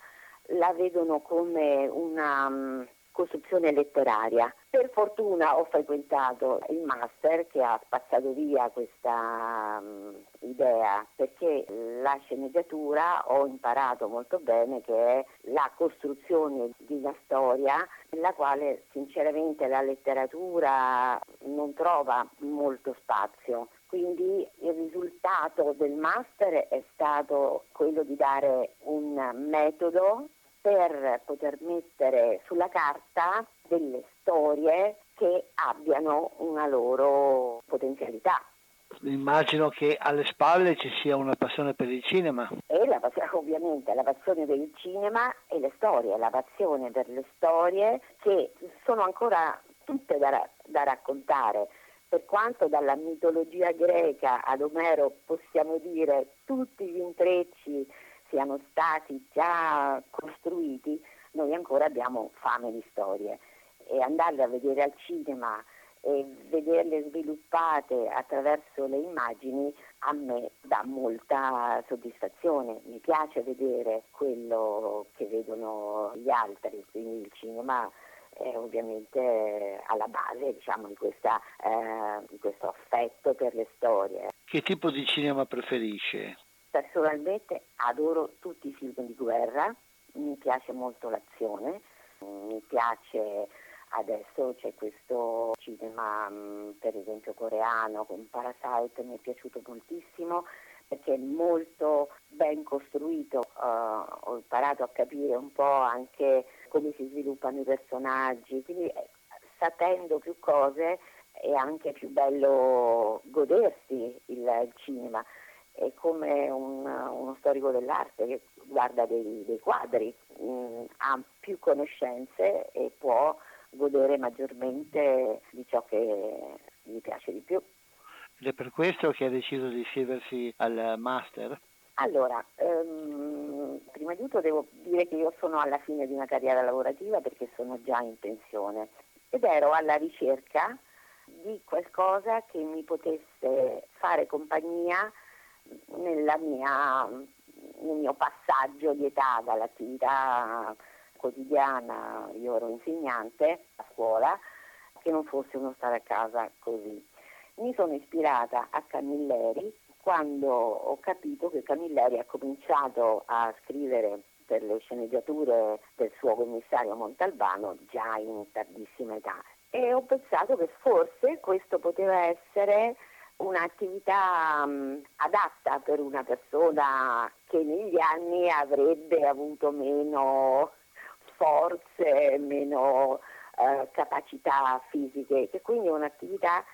la vedono come una um, costruzione letteraria. Per fortuna ho frequentato il master che ha spazzato via questa um, idea perché la sceneggiatura ho imparato molto bene che è la costruzione di una storia nella quale sinceramente la letteratura non trova molto spazio. Quindi il risultato del master è stato quello di dare un metodo per poter mettere sulla carta delle storie che abbiano una loro potenzialità. Immagino che alle spalle ci sia una passione per il cinema. E la passione, ovviamente la passione per il cinema e le storie, la passione per le storie che sono ancora tutte da, da raccontare. Per quanto dalla mitologia greca ad Omero possiamo dire tutti gli intrecci siano stati già costruiti, noi ancora abbiamo fame di storie e andarle a vedere al cinema e vederle sviluppate attraverso le immagini a me dà molta soddisfazione. Mi piace vedere quello che vedono gli altri, quindi il cinema è ovviamente alla base diciamo, di, questa, eh, di questo affetto per le storie. Che tipo di cinema preferisce? Personalmente adoro tutti i film di guerra, mi piace molto l'azione, mi piace adesso c'è questo cinema mm, per esempio coreano con Parasite, mi è piaciuto moltissimo perché è molto ben costruito, uh, ho imparato a capire un po' anche come si sviluppano i personaggi, quindi eh, sapendo più cose è anche più bello godersi il, il cinema. È come un, uno storico dell'arte che guarda dei, dei quadri, mh, mm, ha più conoscenze e può godere maggiormente di ciò che gli piace di più. Ed è per questo che ha deciso di iscriversi al master? Allora, ehm, prima di tutto devo dire che io sono alla fine di una carriera lavorativa perché sono già in pensione ed ero alla ricerca di qualcosa che mi potesse fare compagnia mia, nel mio passaggio di età dall'attività quotidiana, io ero insegnante a scuola, che non fosse uno stare a casa così. Mi sono ispirata a Camilleri quando ho capito che Camilleri ha cominciato a scrivere per le sceneggiature del suo commissario Montalbano già in tardissima età e ho pensato che forse questo poteva essere un'attività um, adatta per una persona che negli anni avrebbe avuto meno forze, meno uh, capacità fisiche, e quindi un'attività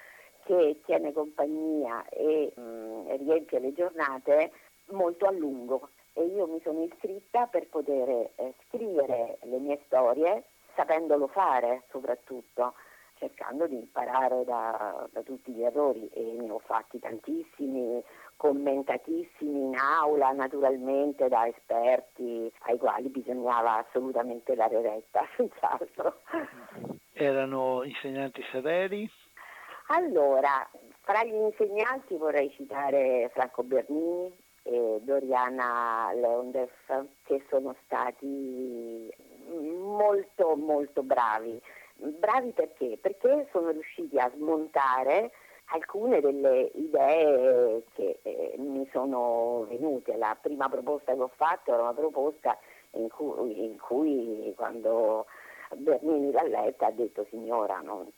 che tiene compagnia e mm, riempie le giornate molto a lungo. E io mi sono iscritta per poter eh, scrivere le mie storie sapendolo fare soprattutto cercando di imparare da, da, tutti gli errori e ne ho fatti tantissimi, commentatissimi in aula naturalmente da esperti ai quali bisognava assolutamente dare retta, senz'altro. Erano insegnanti severi? Allora, fra gli insegnanti vorrei citare Franco Bernini e Doriana Leondef che sono stati molto molto bravi. Bravi perché? Perché sono riusciti a smontare alcune delle idee che eh, mi sono venute. La prima proposta che ho fatto era una proposta in cui, in cui quando Bernini l'ha letta ha detto signora non,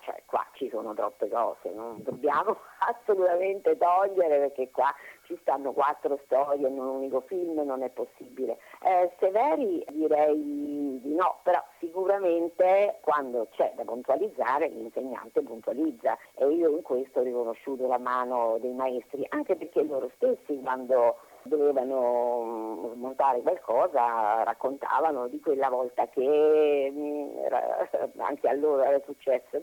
cioè, qua ci sono troppe cose, non dobbiamo assolutamente togliere perché qua ci stanno quattro storie in un unico film, non è possibile. Eh, severi direi di no, però sicuramente quando c'è da puntualizzare l'insegnante puntualizza e io in questo ho riconosciuto la mano dei maestri, anche perché loro stessi quando dovevano mm, montare qualcosa, raccontavano di quella volta che mm, anche a loro era successo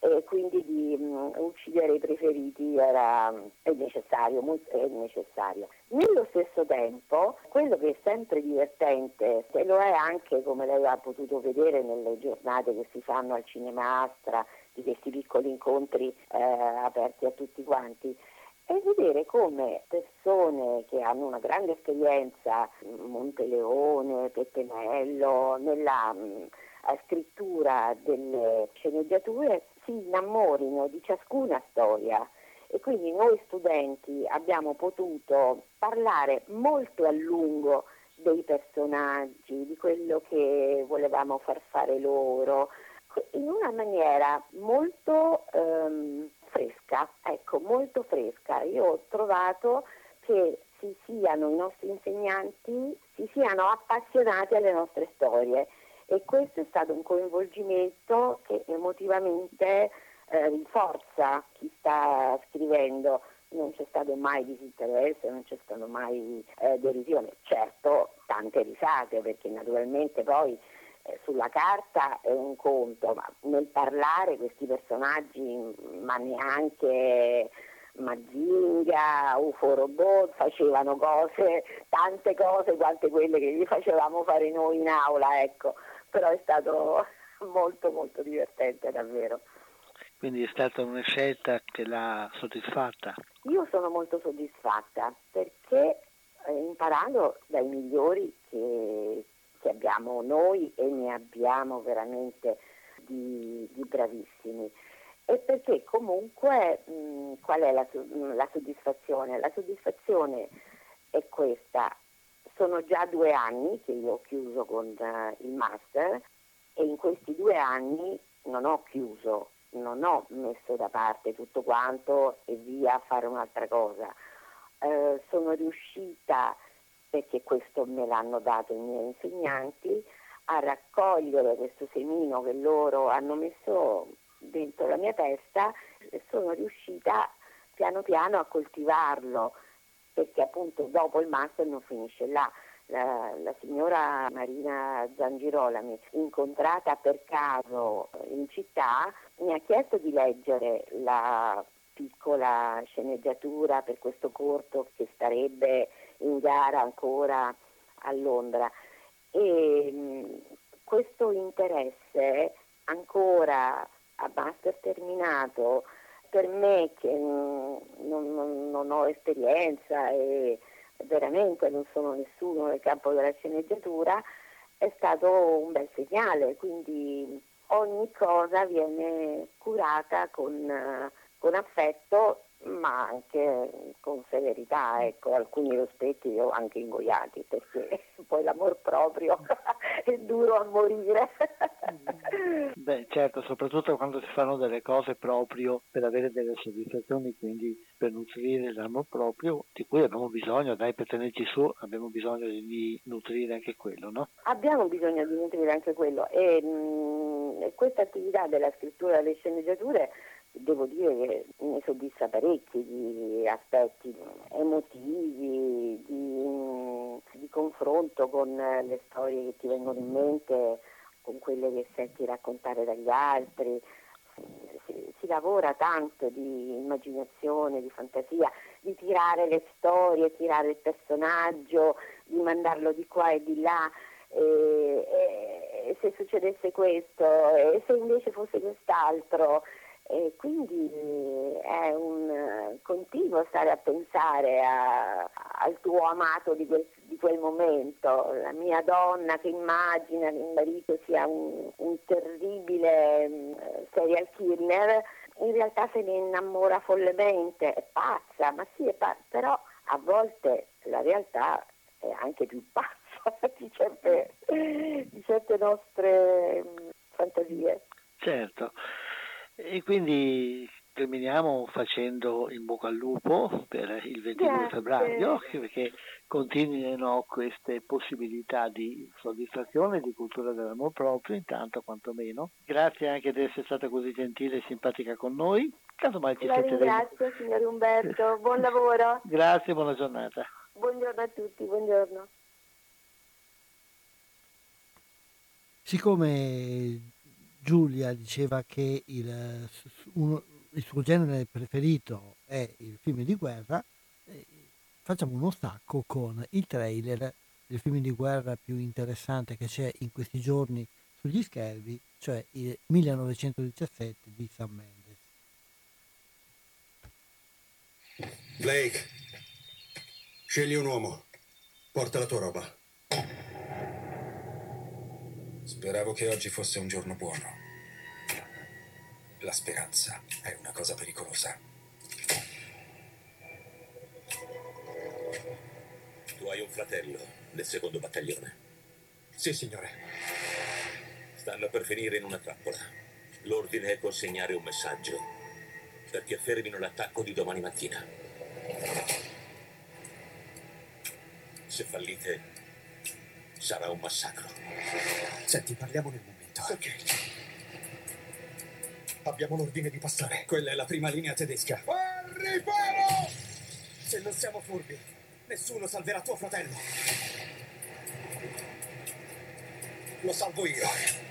e quindi di um, uccidere i preferiti era è necessario, è necessario. Nello stesso tempo, quello che è sempre divertente, e lo è anche come lei ha potuto vedere nelle giornate che si fanno al Cinema Astra, di questi piccoli incontri eh, aperti a tutti quanti, e vedere come persone che hanno una grande esperienza, Monteleone, Peppenello, nella mh, mm, scrittura delle sceneggiature, si innamorino di ciascuna storia. E quindi noi studenti abbiamo potuto parlare molto a lungo dei personaggi, di quello che volevamo far fare loro, in una maniera molto ehm, fresca, ecco, molto fresca. Io ho trovato che si siano, i nostri insegnanti si siano appassionati alle nostre storie e questo è stato un coinvolgimento che emotivamente eh, rinforza chi sta scrivendo. Non c'è stato mai disinteresse, non c'è stato mai eh, derisione. Certo, tante risate perché naturalmente poi eh, sulla carta è un conto, ma nel parlare questi personaggi, ma neanche Mazinga, UFO Robot facevano cose, tante cose quante quelle che gli facevamo fare noi in aula, ecco, però è stato molto molto divertente davvero. Quindi è stata una scelta che l'ha soddisfatta? Io sono molto soddisfatta perché eh, imparando dai migliori che, che abbiamo noi e ne abbiamo veramente di, di bravissimi. E perché comunque mh, qual è la, la, soddisfazione? La soddisfazione è questa, sono già due anni che io ho chiuso con uh, il master e in questi due anni non ho chiuso, non ho messo da parte tutto quanto e via a fare un'altra cosa. Uh, sono riuscita perché questo me l'hanno dato i miei insegnanti, a raccogliere questo semino che loro hanno messo dentro la mia testa e sono riuscita piano piano a coltivarlo perché appunto dopo il master non finisce là. La, la, signora Marina Zangirolami, incontrata per caso in città, mi ha chiesto di leggere la piccola sceneggiatura per questo corto che starebbe in gara ancora a Londra e mh, questo interesse ancora a master terminato per me che non, non, non ho esperienza e veramente non sono nessuno nel campo della sceneggiatura, è stato un bel segnale, quindi ogni cosa viene curata con, con affetto ma anche con severità, ecco, alcuni rospetti li ho anche ingoiati perché poi l'amor proprio è duro a morire. Beh, certo, soprattutto quando si fanno delle cose proprio per avere delle soddisfazioni, quindi per nutrire l'amor proprio, di cui abbiamo bisogno, dai, per tenerci su abbiamo bisogno di nutrire anche quello, no? Abbiamo bisogno di nutrire anche quello e mh, questa attività della scrittura delle sceneggiature devo dire che mi soddisfa parecchi di aspetti emotivi, di, di, confronto con le storie che ti vengono in mente, con quelle che senti raccontare dagli altri. Si, si lavora tanto di immaginazione, di fantasia, di tirare le storie, tirare il personaggio, di mandarlo di qua e di là. E, e, se succedesse questo, e se invece fosse quest'altro, e quindi è un eh, continuo stare a pensare a, al tuo amato di quel, di quel, momento, la mia donna che immagina che il marito sia un, un terribile um, serial killer, in realtà se ne innamora follemente, è pazza, ma sì, è pazza, però a volte la realtà è anche più pazza di certe, di certe nostre um, fantasie. Certo. E quindi terminiamo facendo in bocca al lupo per il 22 Grazie. febbraio perché continuino queste possibilità di soddisfazione e di cultura dell'amore proprio, intanto quantomeno. Grazie anche di essere stata così gentile e simpatica con noi. Casomai ci La ringrazio signor Umberto, buon lavoro. Grazie, buona giornata. Buongiorno a tutti, buongiorno. Siccome Giulia diceva che il, uno, il, suo genere preferito è il film di guerra, facciamo uno stacco con il trailer del film di guerra più interessante che c'è in questi giorni sugli schermi, cioè il 1917 di Sam Mendes. Blake, scegli un uomo, porta la tua roba. Speravo che oggi fosse un giorno buono. La speranza è una cosa pericolosa. Tu hai un fratello nel secondo battaglione. Sì, signore. Stanno per finire in una trappola. L'ordine è consegnare un messaggio perché fermino l'attacco di domani mattina. Se fallite, sarà un massacro. Senti, parliamo nel momento. Ok. Abbiamo l'ordine di passare. Quella è la prima linea tedesca. Al riparo! Se non siamo furbi, nessuno salverà tuo fratello. Lo salvo io.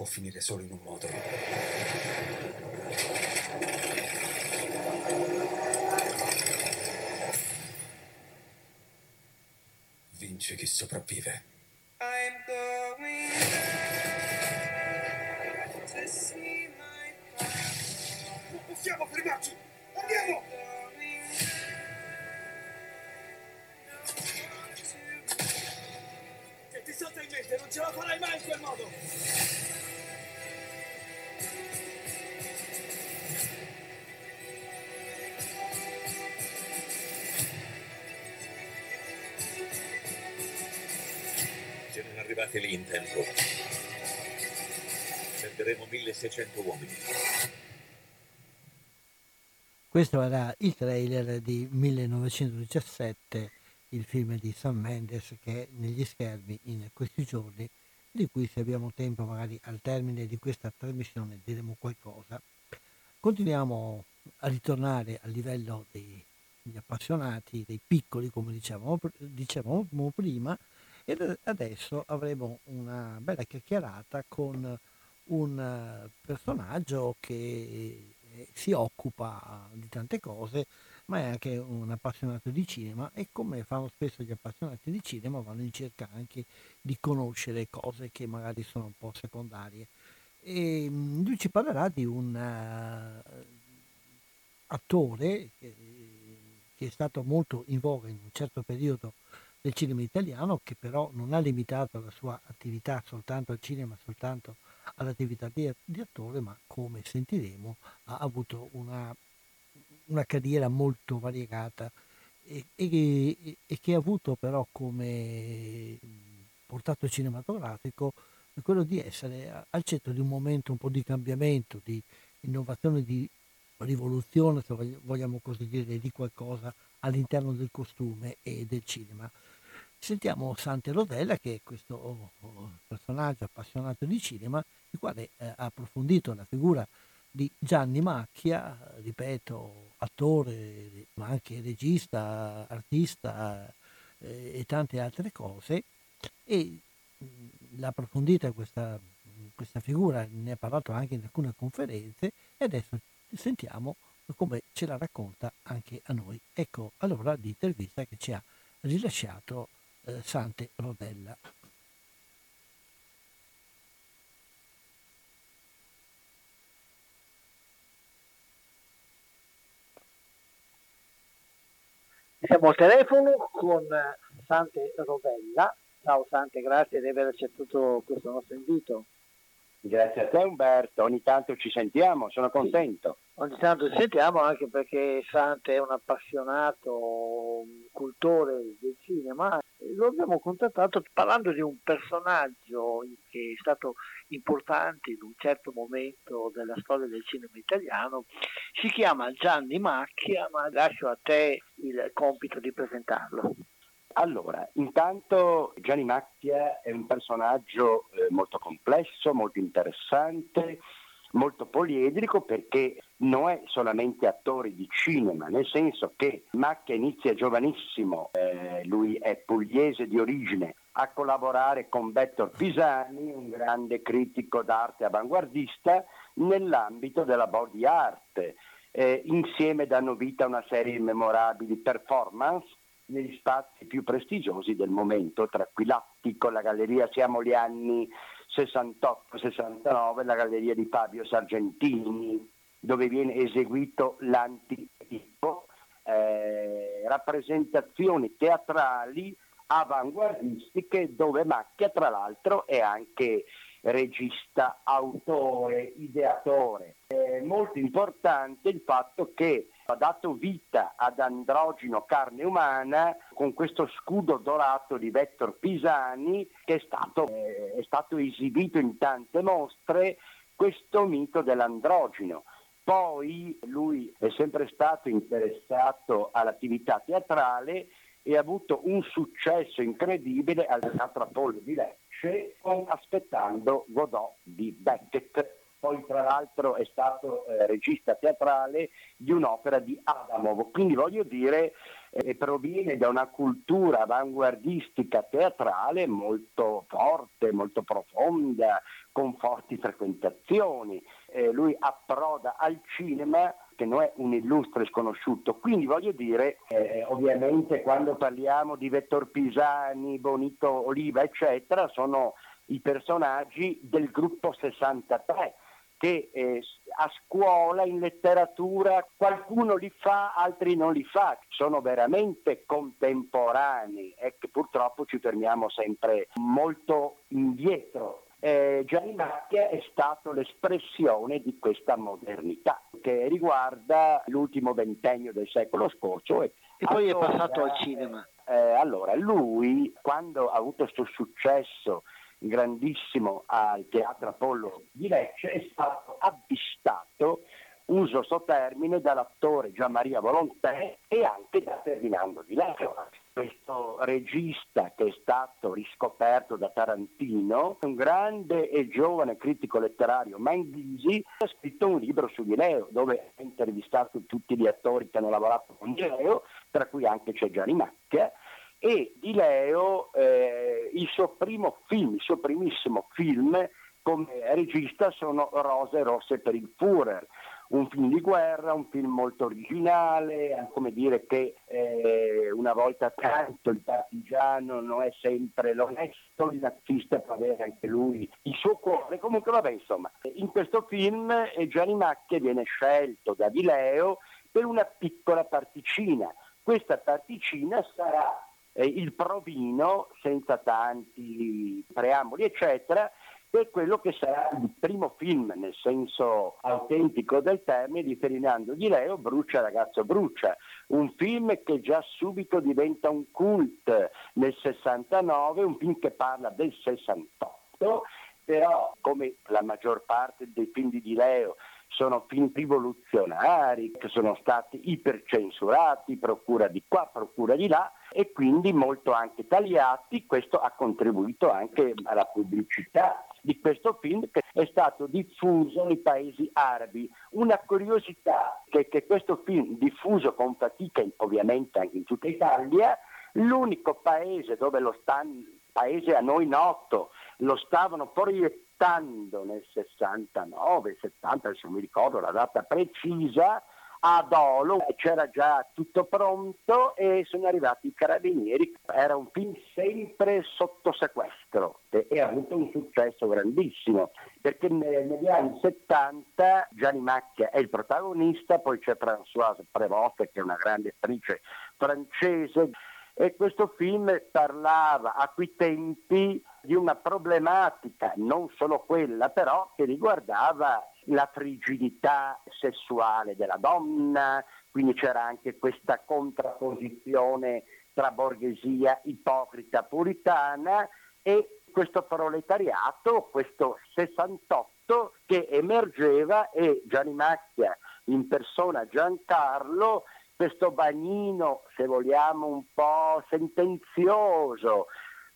può finire solo in un modo. Vince chi sopravvive. Arrivati lì in tempo. Perderemo 1600 uomini. Questo era il trailer di 1917, il film di Sam Mendes che è negli schermi in questi giorni, di cui se abbiamo tempo magari al termine di questa trasmissione diremo qualcosa. Continuiamo a ritornare al livello dei, degli appassionati, dei piccoli come dicevamo, dicevamo prima, e adesso avremo una bella chiacchierata con un personaggio che si occupa di tante cose, ma è anche un appassionato di cinema e come fanno spesso gli appassionati di cinema vanno in cerca anche di conoscere cose che magari sono un po' secondarie. E lui ci parlerà di un uh, attore che, è stato molto in voga in un certo periodo del cinema italiano, che però non ha limitato la sua attività soltanto al cinema, soltanto all'attività di, attore, ma come sentiremo ha avuto una, una carriera molto variegata e, e, e, che ha avuto però come portato cinematografico quello di essere al centro di un momento un po' di cambiamento, di innovazione, di rivoluzione, se vogliamo così dire, di qualcosa all'interno del costume e del cinema. Sentiamo Sante Rodella, che è questo oh, oh, personaggio appassionato di cinema, il quale eh, ha approfondito la figura di Gianni Macchia, ripeto, attore, ma anche regista, artista eh, e tante altre cose, e mh, l'ha approfondita questa, questa figura, ne ha parlato anche in alcune conferenze e adesso sentiamo come ce la racconta anche a noi. Ecco allora l'intervista che ci ha rilasciato eh, Sante Rodella. Siamo al telefono con Sante Rodella. Ciao Sante, grazie di aver accettato questo nostro invito. Grazie a te Umberto, ogni tanto ci sentiamo, sono contento. Sì, ogni tanto ci sentiamo anche perché Sante è un appassionato cultore del cinema. Lo abbiamo contattato parlando di un personaggio che è stato importante in un certo momento della storia del cinema italiano. Si chiama Gianni Macchia, ma lascio a te il compito di presentarlo. Allora, intanto Gianni Macchia è un personaggio eh, molto complesso, molto interessante, molto poliedrico perché non è solamente attore di cinema, nel senso che Macchia inizia giovanissimo, eh, lui è pugliese di origine, a collaborare con Bettor Pisani, un grande critico d'arte avanguardista, nell'ambito della body art. Eh, insieme danno vita a una serie di memorabili performance negli spazi più prestigiosi del momento, tra cui l'Attico, la galleria Siamo gli anni 68-69, la galleria di Fabio Sargentini, dove viene eseguito l'antitipo, eh, rappresentazioni teatrali avanguardistiche dove Macchia tra l'altro è anche regista, autore, ideatore. È molto importante il fatto che ha dato vita ad Androgino Carne Umana con questo scudo dorato di Vettor Pisani che è stato, eh, è stato esibito in tante mostre, questo mito dell'androgino. Poi lui è sempre stato interessato all'attività teatrale e ha avuto un successo incredibile al Teatro Apollo di Lecce con Aspettando Godot di Beckett poi tra l'altro è stato eh, regista teatrale di un'opera di Adamov, quindi voglio dire eh, proviene da una cultura avanguardistica teatrale molto forte, molto profonda, con forti frequentazioni. Eh, lui approda al cinema che non è un illustre sconosciuto. Quindi voglio dire, eh, ovviamente quando parliamo di Vettor Pisani, Bonito Oliva, eccetera, sono i personaggi del gruppo 63 che eh, a scuola, in letteratura, qualcuno li fa, altri non li fa, sono veramente contemporanei e che purtroppo ci fermiamo sempre molto indietro. Eh, Gianni Macchia è stato l'espressione di questa modernità che riguarda l'ultimo ventennio del secolo scorso. E, e poi allora, è passato al cinema. Eh, allora, lui quando ha avuto questo successo grandissimo al Teatro Apollo di Lecce, è stato avvistato uso questo termine dall'attore Gian Maria Volontè e anche da Ferdinando Di Leo. Questo regista che è stato riscoperto da Tarantino, un grande e giovane critico letterario Manghisi, ha scritto un libro su Di Leo dove ha intervistato tutti gli attori che hanno lavorato con Di Leo, tra cui anche c'è Gianni Macchia, e Di Leo, eh, il suo primo film, il suo primissimo film come regista sono Rose rosse per il Führer, un film di guerra, un film molto originale, come dire che eh, una volta tanto il partigiano non è sempre l'onesto, il nazista può avere anche lui il suo cuore, comunque vabbè insomma, in questo film eh, Gianni Macchie viene scelto da Di Leo per una piccola particina, questa particina sarà eh, il provino senza tanti preamboli eccetera è quello che sarà il primo film, nel senso autentico del termine, di Ferdinando Di Leo, Brucia ragazzo Brucia, un film che già subito diventa un cult nel 69, un film che parla del 68, però come la maggior parte dei film di Di Leo sono film rivoluzionari che sono stati ipercensurati, procura di qua, procura di là e quindi molto anche tagliati, questo ha contribuito anche alla pubblicità questo film che è stato diffuso nei paesi arabi. Una curiosità è che questo film diffuso con fatica ovviamente anche in tutta Italia, l'unico paese dove lo stanno, paese a noi noto, lo stavano proiettando nel 69, 70, adesso non mi ricordo la data precisa, a Dolo c'era già tutto pronto e sono arrivati i carabinieri. Era un film sempre sotto sequestro e, ha avuto un successo grandissimo perché negli anni 70 Gianni Macchia è il protagonista, poi c'è Françoise Prévost che è una grande attrice francese e questo film parlava a quei tempi di una problematica, non solo quella però, che riguardava la frigidità sessuale della donna, quindi c'era anche questa contrapposizione tra borghesia ipocrita puritana e questo proletariato, questo 68 che emergeva e Gianni Macchia in persona Giancarlo, questo bagnino, se vogliamo, un po' sentenzioso,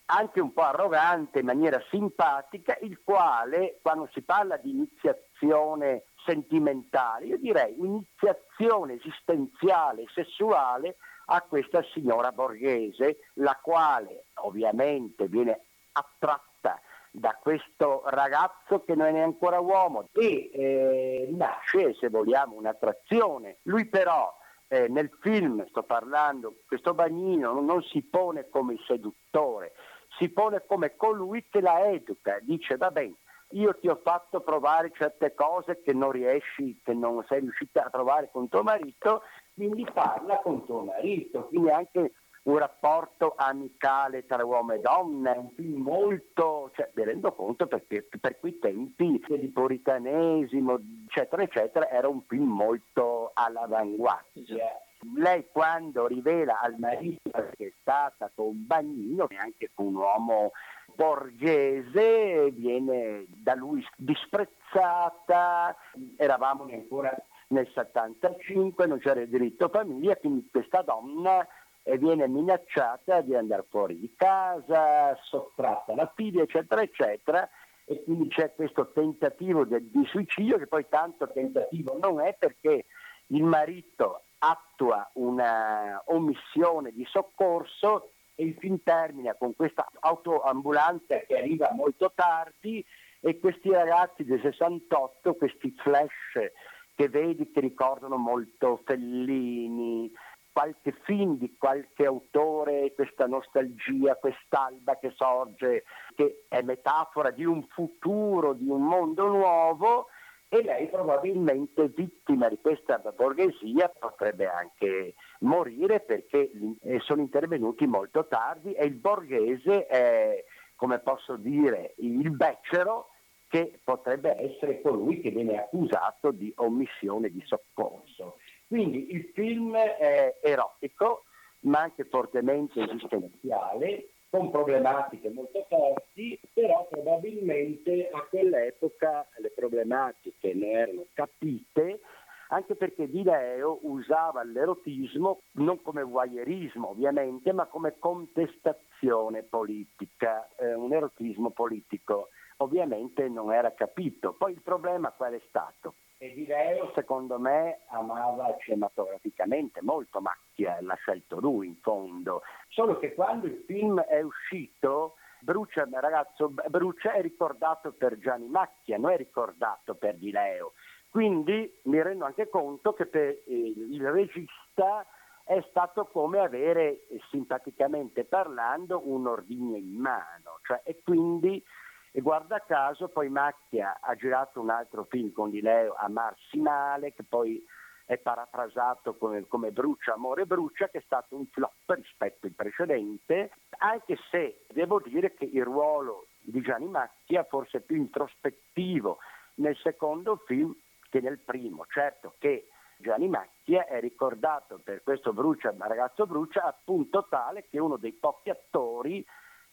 anche un po' arrogante in maniera simpatica, il quale quando si parla di iniziazione sentimentale, io direi iniziazione esistenziale, sessuale a questa signora borghese, la quale ovviamente viene attratta da questo ragazzo che non è ancora uomo e eh, nasce, se vogliamo, un'attrazione. Lui però eh, nel film, sto parlando, questo bagnino non, si pone come seduttore, si pone come colui che la educa, dice va bene, io ti ho fatto provare certe cose che non riesci, che non sei riuscita a provare con tuo marito, quindi parla con tuo marito, quindi anche un rapporto amicale tra uomo e donna, un film molto, cioè mi rendo conto perché per quei tempi di puritanesimo, eccetera, eccetera, era un film molto all'avanguardia lei quando rivela al marito che è stata con bagnino e anche un uomo borghese viene da lui disprezzata, eravamo ancora nel 75, non c'era il diritto famiglia, quindi questa donna eh, viene minacciata di andare fuori di casa, sottratta alla figlia, eccetera, eccetera, e quindi c'è questo tentativo di, di suicidio che poi tanto tentativo non è perché il marito attua una omissione di soccorso e il film termina con questa autoambulanza che arriva molto tardi e questi ragazzi del 68, questi flash che vedi che ricordano molto Fellini, qualche film di qualche autore, questa nostalgia, quest'alba che sorge, che è metafora di un futuro, di un mondo nuovo, e lei probabilmente vittima di questa borghesia potrebbe anche morire perché eh, sono intervenuti molto tardi e il borghese è, come posso dire, il becero che potrebbe essere colui che viene accusato di omissione di soccorso. Quindi il film è erotico, ma anche fortemente esistenziale, con problematiche molto forti, però probabilmente a quell'epoca le problematiche ne erano capite anche perché Di Leo usava l'erotismo non come voyeurismo ovviamente, ma come contestazione politica, eh, un erotismo politico ovviamente non era capito. Poi il problema qual è stato? E Di Leo secondo me amava cinematograficamente molto Macchia, l'ha scelto lui in fondo, solo che quando il film è uscito Brucia, ragazzo, Brucia è ricordato per Gianni Macchia, non è ricordato per Di Leo. Quindi mi rendo anche conto che per il regista è stato come avere, simpaticamente parlando, un ordigno in mano. Cioè, e quindi, e guarda caso, poi Macchia ha girato un altro film con Di Leo, Amarsi male, che poi è parafrasato come, come Brucia, Amore Brucia, che è stato un flop rispetto al precedente, anche se devo dire che il ruolo di Gianni Macchia forse più introspettivo nel secondo film che nel primo. Certo che Gianni Macchia è ricordato per questo Brucia, ragazzo Brucia, appunto tale che è uno dei pochi attori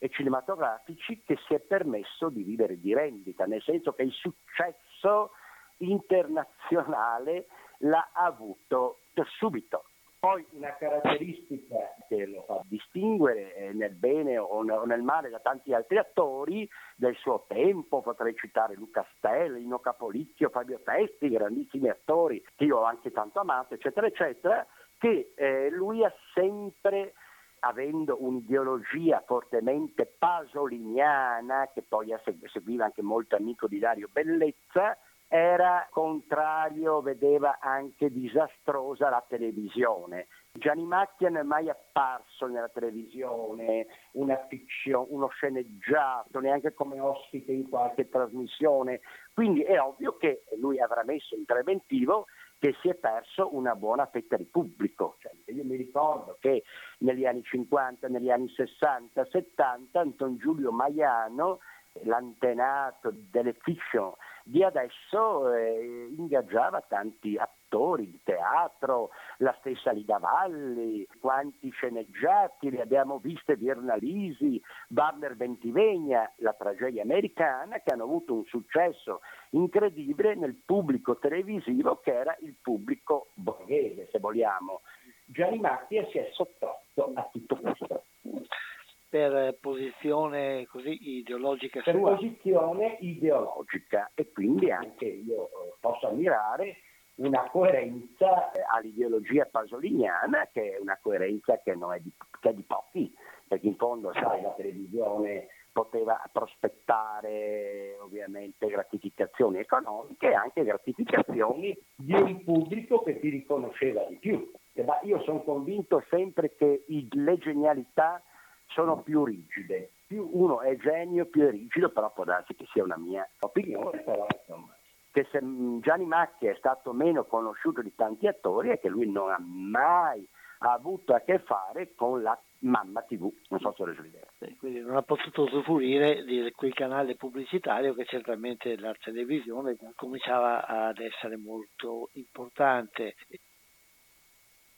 cinematografici che si è permesso di vivere di rendita, nel senso che il successo internazionale l'ha avuto subito. Poi una caratteristica che lo fa distinguere eh, nel bene o nel male da tanti altri attori del suo tempo, potrei citare Luca Stella, Lino Capolicchio, Fabio Testi, grandissimi attori che io ho anche tanto amato, eccetera, eccetera, che eh, lui ha sempre avendo un'ideologia fortemente pasoliniana, che poi seguiva anche molto amico di Dario Bellezza, era contrario, vedeva anche disastrosa la televisione. Gianni Macchia non è mai apparso nella televisione, fiction, uno sceneggiato, neanche come ospite in qualche trasmissione. Quindi è ovvio che lui avrà messo in preventivo che si è perso una buona fetta di pubblico. Cioè, io mi ricordo che negli anni 50, negli anni 60, 70, Anton Giulio Maiano, l'antenato delle fiction di adesso eh, ingaggiava tanti attori di teatro, la stessa Lida Valli, quanti sceneggiati, li abbiamo viste Virnalisi, Barner Bentivegna, la tragedia americana, che hanno avuto un successo incredibile nel pubblico televisivo che era il pubblico borghese, se vogliamo. Gianni Macchia si è sottratto a tutto questo per posizione così ideologica per sua. posizione ideologica e quindi anche io eh, posso ammirare una coerenza all'ideologia pasoliniana che è una coerenza che, è di, che è di pochi perché in fondo sai la televisione poteva prospettare ovviamente gratificazioni economiche e anche gratificazioni di un pubblico che ti riconosceva di più. Ma io sono convinto sempre che le genialità sono più rigide. Più uno è genio, più è rigido, però può darsi che sia una mia opinione, però insomma che se Gianni Macchia è stato meno conosciuto di tanti attori è che lui non ha mai avuto a che fare con la mamma tv, non so se ho reso l'idea. quindi non ha potuto usufruire di quel canale pubblicitario che certamente la televisione cominciava ad essere molto importante.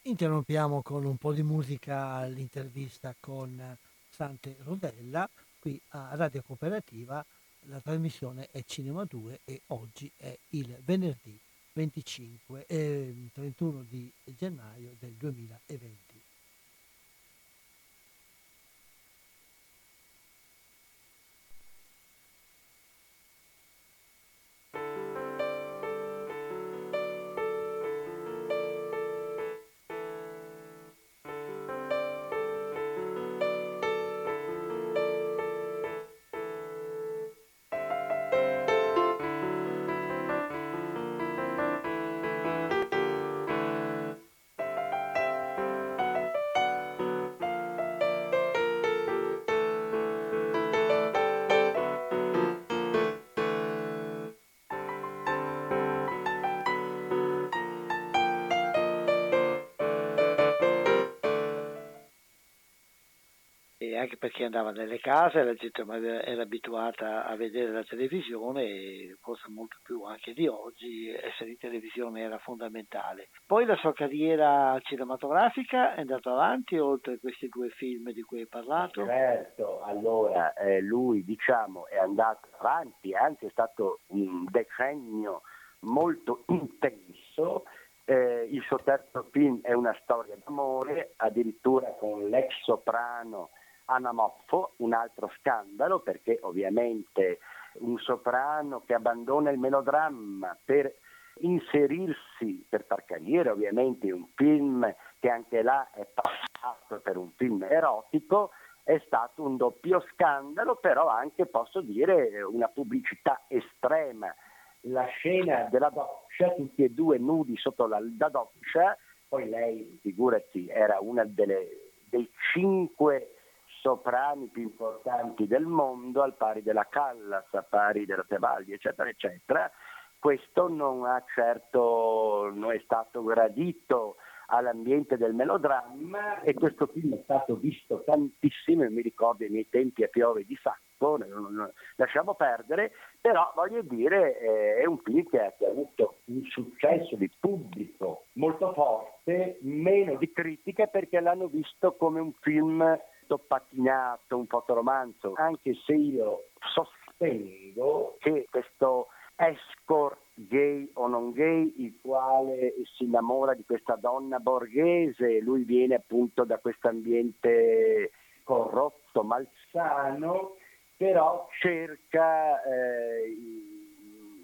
Interrompiamo con un po' di musica l'intervista con Sante Rodella qui a Radio Cooperativa. La trasmissione è Cinema 2 e oggi è il venerdì 25 e 31 di gennaio del 2020. Anche perché andava nelle case, la gente era abituata a vedere la televisione forse molto più anche di oggi essere in televisione era fondamentale. Poi la sua carriera cinematografica è andata avanti oltre questi due film di cui hai parlato? Certo, allora eh, lui diciamo è andato avanti, anzi è stato un decennio molto intenso eh, il suo terzo film è una storia d'amore, addirittura con l'ex soprano Anna Moffo, un altro scandalo perché ovviamente un soprano che abbandona il melodramma per inserirsi, per far carriera ovviamente in un film che anche là è passato per un film erotico, è stato un doppio scandalo, però anche posso dire una pubblicità estrema. La scena della doccia, tutti e due nudi sotto la, la doccia, poi lei, figurati, era una delle, dei cinque soprani più importanti del mondo, al pari della Callas, al pari della Tebaldi, eccetera, eccetera. Questo non certo, non è stato gradito all'ambiente del melodramma e questo film è stato visto tantissimo, mi ricordo i miei tempi a Piove di Sacco, lasciamo perdere, però voglio dire eh, è un film che ha, avuto un successo di pubblico molto forte, meno di critica perché l'hanno visto come un film pattinato, un fotoromanzo, anche se io sostengo che questo escort gay o non gay, il quale si innamora di questa donna borghese, lui viene appunto da questo ambiente corrotto, malsano, però cerca eh,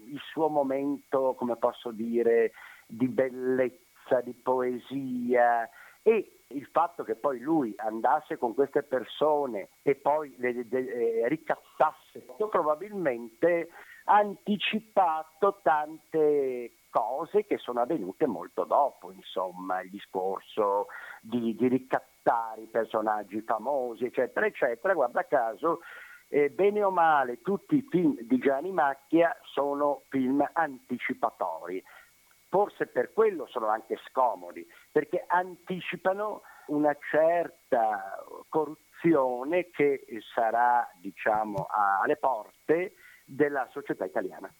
il suo momento, come posso dire, di bellezza, di poesia e il fatto che poi lui andasse con queste persone e poi le, le, eh, ricattasse, probabilmente anticipato tante cose che sono avvenute molto dopo, insomma, il discorso di, di ricattare i personaggi famosi, eccetera, eccetera. Guarda caso, eh, bene o male, tutti i film di Gianni Macchia sono film anticipatori. Forse per quello sono anche scomodi, perché anticipano una certa corruzione che sarà, diciamo, alle porte della società italiana.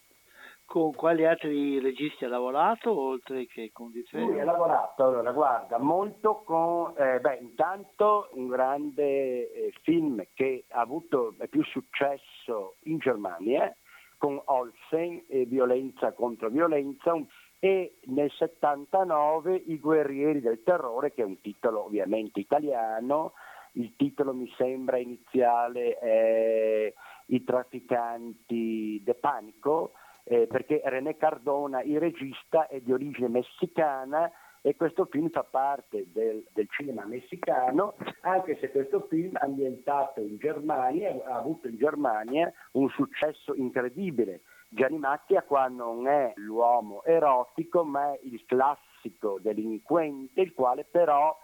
Con quali altri registi ha lavorato oltre che con Di Lui ha lavorato, allora guarda, molto con, eh, beh intanto un grande eh, film che ha avuto più successo in Germania con Olsen e Violenza contro Violenza un, e nel 79 I guerrieri del terrore che è un titolo ovviamente italiano, il titolo mi sembra iniziale è i trafficanti de panico, eh, perché René Cardona, il regista, è di origine messicana e questo film fa parte del, del, cinema messicano, anche se questo film ambientato in Germania ha avuto in Germania un successo incredibile. Gianni Macchia qua non è l'uomo erotico, ma è il classico delinquente, il quale però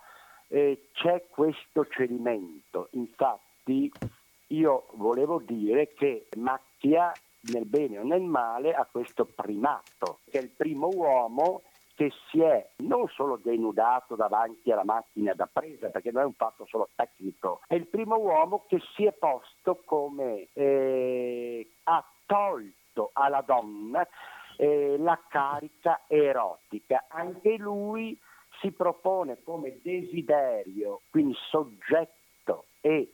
eh, c'è questo cedimento. Infatti io volevo dire che Macchia nel bene o nel male ha questo primato, che è il primo uomo che si è non solo denudato davanti alla macchina da presa, perché non è un fatto solo tecnico, è il primo uomo che si è posto come eh, ha tolto alla donna eh, la carica erotica. Anche lui si propone come desiderio, quindi soggetto e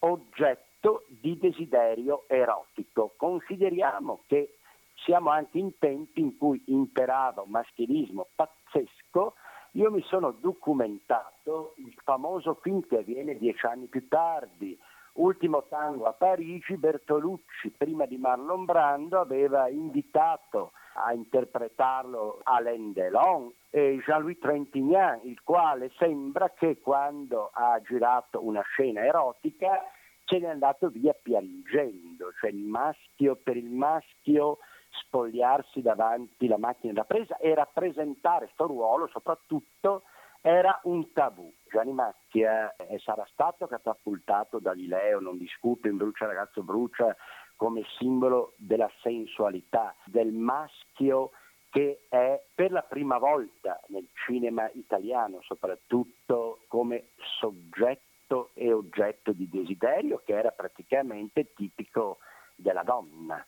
oggetto di desiderio erotico. Consideriamo che siamo anche in tempi in cui imperava un maschilismo pazzesco. Io mi sono documentato il famoso film che avviene dieci anni più tardi, Ultimo tango a Parigi, Bertolucci, prima di Marlon Brando, aveva invitato a interpretarlo Alain Delon e Jean-Louis Trintignant, il quale sembra che quando ha girato una scena erotica se n'è andato via piangendo, cioè il maschio per il maschio spogliarsi davanti alla macchina da presa e rappresentare questo ruolo soprattutto era un tabù. Gianni Macchia eh, sarà stato catapultato da Galileo, non discuto, in Brucia ragazzo brucia, come simbolo della sensualità, del maschio che è per la prima volta nel cinema italiano soprattutto come soggetto e oggetto di desiderio che era praticamente tipico della donna,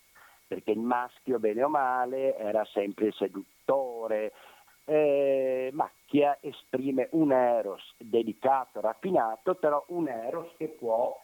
perché il maschio, bene o male, era sempre seduttore. Eh, Macchia esprime un eros delicato, raffinato, però un eros che può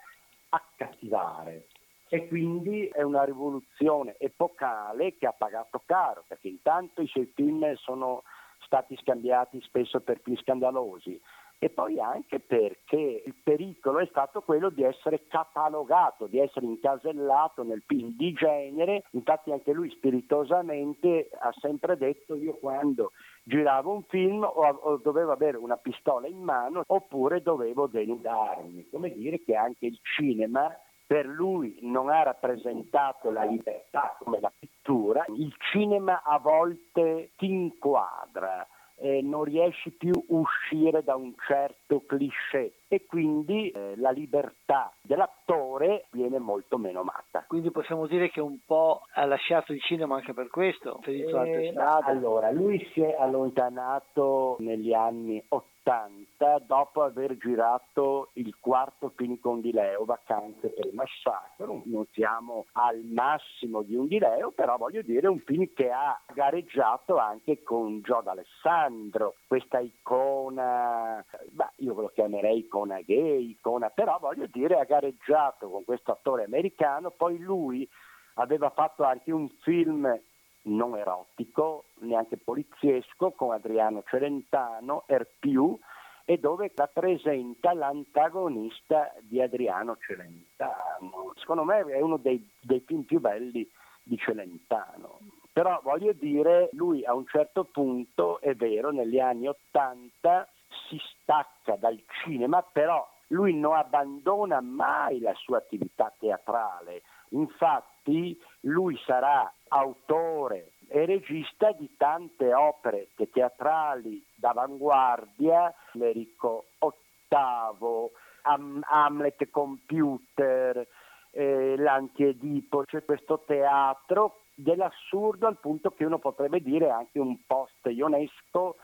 accattivare. E quindi è una rivoluzione epocale che ha pagato caro, perché intanto i suoi film sono stati scambiati spesso per film scandalosi e poi anche perché il pericolo è stato quello di essere catalogato, di essere incasellato nel film di genere, infatti anche lui spiritosamente ha sempre detto io quando giravo un film o, o dovevo avere una pistola in mano oppure dovevo denudarmi, come dire che anche il cinema per lui non ha rappresentato la libertà come la pittura, il cinema a volte ti inquadra, eh, non riesci più a uscire da un certo cliché e quindi eh, la libertà dell'attore viene molto meno matta. Quindi possiamo dire che un po' ha lasciato il cinema anche per questo, eh, allora, lui si è allontanato negli anni 80 80 dopo aver girato il quarto film di Leo, Vacanze per il massacro. Non siamo al massimo di un di Leo, però voglio dire un film che ha gareggiato anche con Gio D'Alessandro, questa icona, beh, io lo chiamerei icona gay, icona, però voglio dire ha gareggiato con questo attore americano, poi lui aveva fatto anche un film non erotico, neanche poliziesco, con Adriano Celentano, Erpiù, e dove rappresenta l'antagonista di Adriano Celentano. Secondo me è uno dei, dei film più belli di Celentano. Però voglio dire, lui a un certo punto, è vero, negli anni Ottanta si stacca dal cinema, però lui non abbandona mai la sua attività teatrale. Infatti lui sarà autore e regista di tante opere teatrali d'avanguardia, Lerico VIII, Ham- Hamlet Computer, eh, l'Antiedipo, c'è questo teatro dell'assurdo al punto che uno potrebbe dire anche un post Ionesco,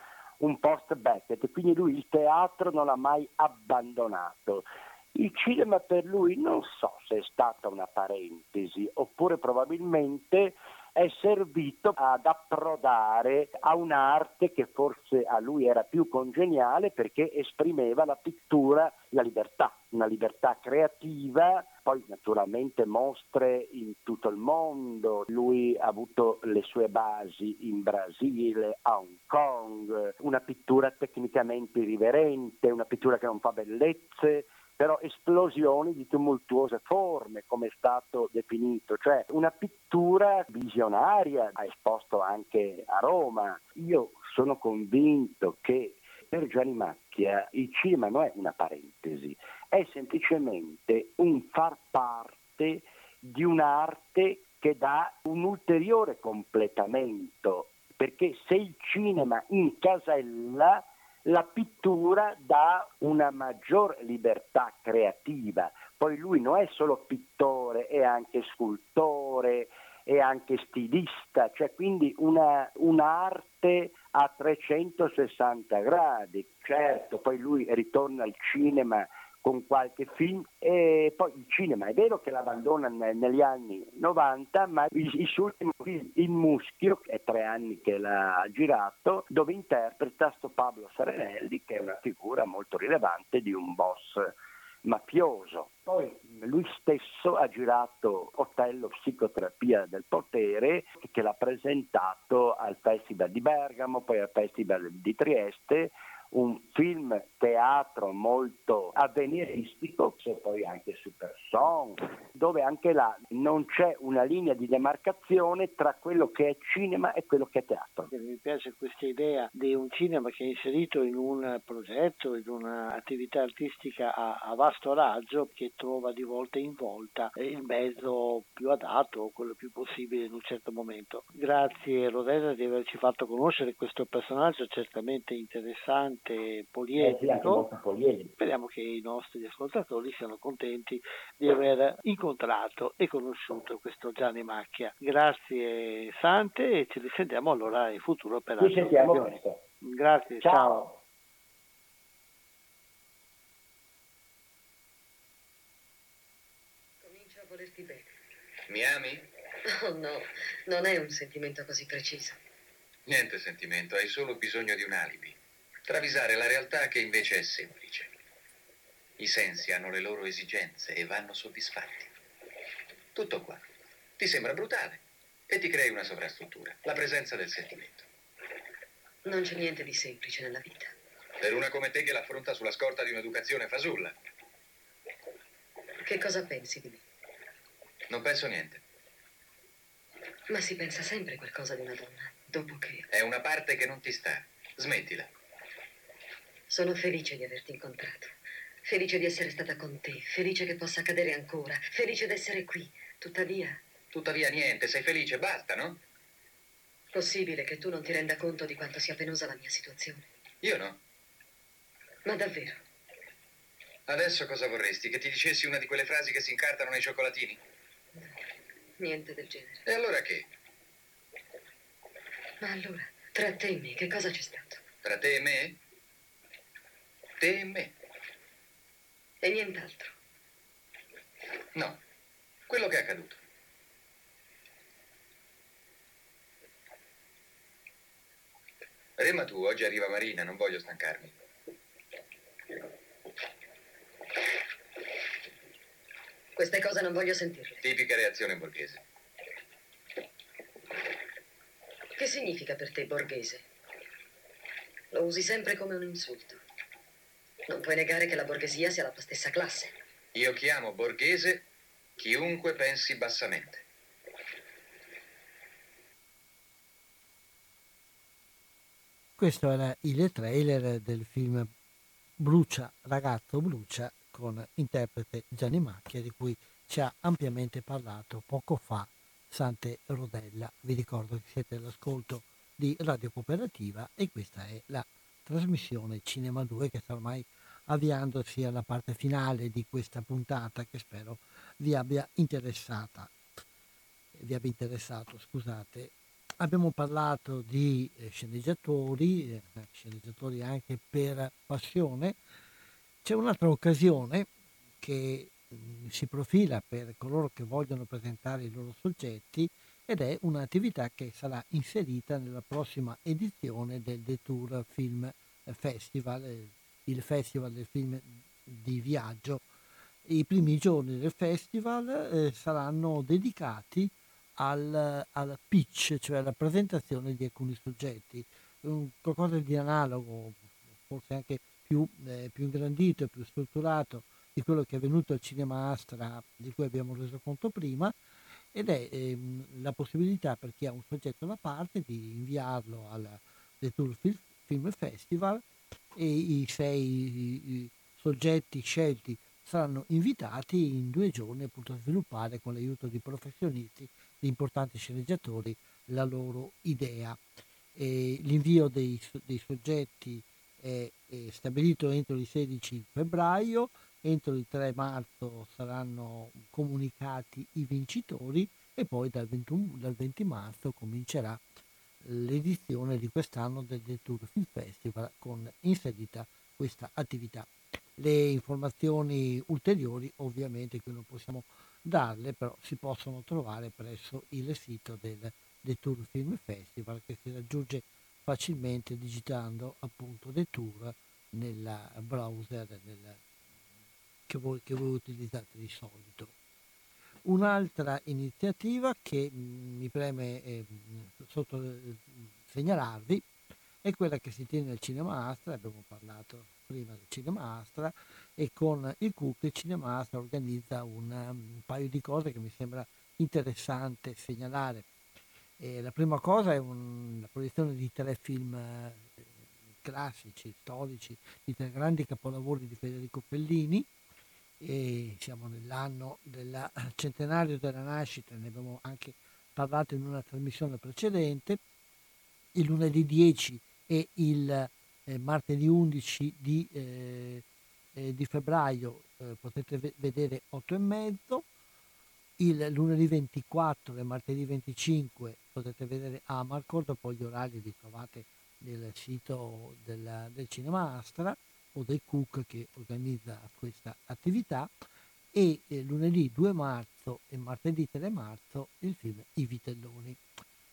un post Beckett, quindi lui il teatro non l'ha mai abbandonato. Il cinema per lui non so se è stata una parentesi, oppure probabilmente è servito ad approdare a un'arte che forse a lui era più congeniale perché esprimeva la pittura, la libertà, una libertà creativa, poi naturalmente mostre in tutto il mondo, lui ha avuto le sue basi in Brasile, a Hong Kong, una pittura tecnicamente irriverente, una pittura che non fa bellezze, però esplosioni di tumultuose forme, come è stato definito, cioè una pittura visionaria, ha esposto anche a Roma. Io sono convinto che per Gianni Macchia il cinema non è una parentesi, è semplicemente un far parte di un'arte che dà un ulteriore completamento, perché se il cinema incasella la pittura dà una maggior libertà creativa. Poi lui non è solo pittore, è anche scultore, è anche stilista, cioè quindi una, un'arte a 360 gradi. Certo, poi lui ritorna al cinema con qualche film e poi il cinema è vero che l'abbandona negli anni 90 ma il, suo ultimo film Il Muschio è tre anni che l'ha girato dove interpreta sto Pablo Sarenelli che è una figura molto rilevante di un boss mafioso. Poi lui stesso ha girato Otello Psicoterapia del Potere che l'ha presentato al Festival di Bergamo, poi al Festival di Trieste un film teatro molto avveniristico, c'è poi anche Super Song, dove anche là non c'è una linea di demarcazione tra quello che è cinema e quello che è teatro. Mi piace questa idea di un cinema che è inserito in un progetto, in un'attività artistica a, a vasto raggio che trova di volta in volta il mezzo più adatto, quello più possibile in un certo momento. Grazie Rodella di averci fatto conoscere questo personaggio certamente interessante estremamente poliedrico. Eh, Speriamo che i nostri ascoltatori siano contenti di aver incontrato e conosciuto questo Gianni Macchia. Grazie Sante e ci risentiamo allora in futuro per altre occasioni. Grazie, ciao. ciao. a volerti bene. Mi ami? Oh no, non è un sentimento così preciso. Niente sentimento, hai solo bisogno di un alibi. Travisare la realtà che invece è semplice. I sensi hanno le loro esigenze e vanno soddisfatti. Tutto qua. Ti sembra brutale e ti crei una sovrastruttura, la presenza del sentimento. Non c'è niente di semplice nella vita. Per una come te che l'affronta sulla scorta di un'educazione fasulla. Che cosa pensi di me? Non penso niente. Ma si pensa sempre qualcosa di una donna, dopo che... È una parte che non ti sta. Smettila. Sono felice di averti incontrato. Felice di essere stata con te. Felice che possa accadere ancora. Felice di essere qui. Tuttavia... Tuttavia niente, sei felice, basta, no? Possibile che tu non ti renda conto di quanto sia penosa la mia situazione. Io no. Ma davvero? Adesso cosa vorresti? Che ti dicessi una di quelle frasi che si incartano nei cioccolatini? Niente del genere. E allora che? Ma allora, tra te e me, che cosa c'è stato? Tra te e me? Te e me. E nient'altro. No, quello che è accaduto. Rema tu, oggi arriva Marina, non voglio stancarmi. Queste cose non voglio sentirle. Tipica reazione borghese. Che significa per te borghese? Lo usi sempre come un insulto. Non puoi negare che la borghesia sia la tua stessa classe. Io chiamo borghese chiunque pensi bassamente. Questo era il trailer del film Brucia, ragazzo Brucia, con interprete Gianni Macchia, di cui ci ha ampiamente parlato poco fa Sante Rodella. Vi ricordo che siete all'ascolto di Radio Cooperativa e questa è la trasmissione Cinema 2 che sta ormai avviandosi alla parte finale di questa puntata che spero vi abbia interessata. Vi abbia interessato, scusate. Abbiamo parlato di eh, sceneggiatori, eh, sceneggiatori anche per passione. C'è un'altra occasione che mm, si profila per coloro che vogliono presentare i loro soggetti ed è un'attività che sarà inserita nella prossima edizione del Detour Film Festival, eh, il festival del film di viaggio. I primi giorni del festival eh, saranno dedicati al, al, pitch, cioè alla presentazione di alcuni soggetti, un, qualcosa di analogo, forse anche più, eh, più ingrandito e più strutturato di quello che è venuto al Cinema Astra, di cui abbiamo reso conto prima, ed è ehm, la possibilità per chi ha un soggetto da parte di inviarlo al The Tour Film Festival e i sei soggetti scelti saranno invitati in due giorni appunto a sviluppare con l'aiuto di professionisti, di importanti sceneggiatori, la loro idea. E l'invio dei, dei soggetti è, è, stabilito entro il 16 febbraio, entro il 3 marzo saranno comunicati i vincitori e poi dal, 21, dal 20 marzo comincerà l'edizione di quest'anno del Tour Film Festival con inserita questa attività. Le informazioni ulteriori ovviamente qui non possiamo darle, però si possono trovare presso il sito del Tour Film Festival che si raggiunge facilmente digitando appunto Tour nel browser nel, che, voi, che voi utilizzate di solito. Un'altra iniziativa che mm, mi preme eh, sotto, eh, segnalarvi è quella che si tiene al Cinema Astra, abbiamo parlato prima del Cinema Astra e con il CUC il Cinema Astra organizza un, un paio di cose che mi sembra interessante segnalare. E la prima cosa è un, la proiezione di tre film eh, classici, storici, di tre grandi capolavori di Federico Fellini, e siamo nell'anno del centenario della nascita, ne abbiamo anche parlato in una trasmissione precedente, il lunedì 10 e il eh, martedì 11 di, eh, eh, di febbraio eh, potete v- vedere 8 e mezzo, il lunedì 24 e martedì 25 potete vedere Amarcord, poi gli orari li trovate nel sito del, del Cinema Astra o del Cook che organizza questa attività e eh, lunedì 2 marzo e martedì 3 marzo il film I Vitelloni.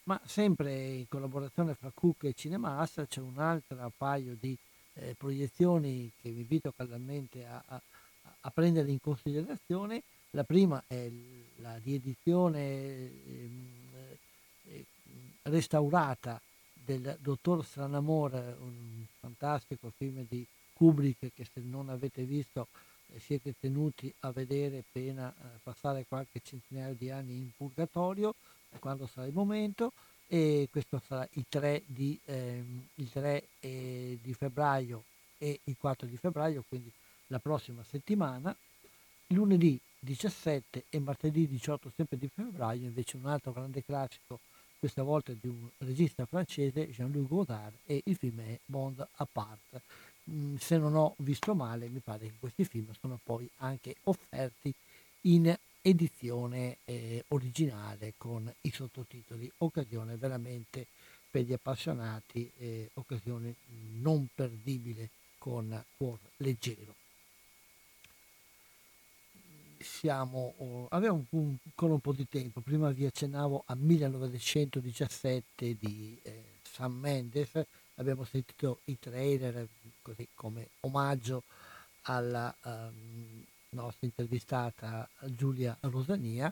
Ma sempre in collaborazione fra Cook e Cinemas c'è un altro paio di eh, proiezioni che vi invito caldamente a, a, a, prendere in considerazione. La prima è la riedizione eh, eh, restaurata del Dottor Stranamore, un fantastico film di Kubrick che se non avete visto eh, siete tenuti a vedere pena eh, passare qualche centinaio di anni in purgatorio, quando sarà il momento, e questo sarà il 3 di, ehm, il 3, eh, di febbraio e il 4 di febbraio, quindi la prossima settimana. Lunedì 17 e martedì 18 sempre di febbraio invece un altro grande classico questa volta di un regista francese, Jean-Luc Godard, e il film è Bond Apart. Mm, se non ho visto male, mi pare che questi film sono poi anche offerti in edizione eh, originale con i sottotitoli, occasione veramente per gli appassionati, eh, occasione non perdibile con cuor leggero. Siamo, oh, un, ancora un po' di tempo, prima vi accennavo a 1917 di eh, Sam Mendes, abbiamo sentito i trailer così come omaggio alla um, nostra intervistata Giulia Rosania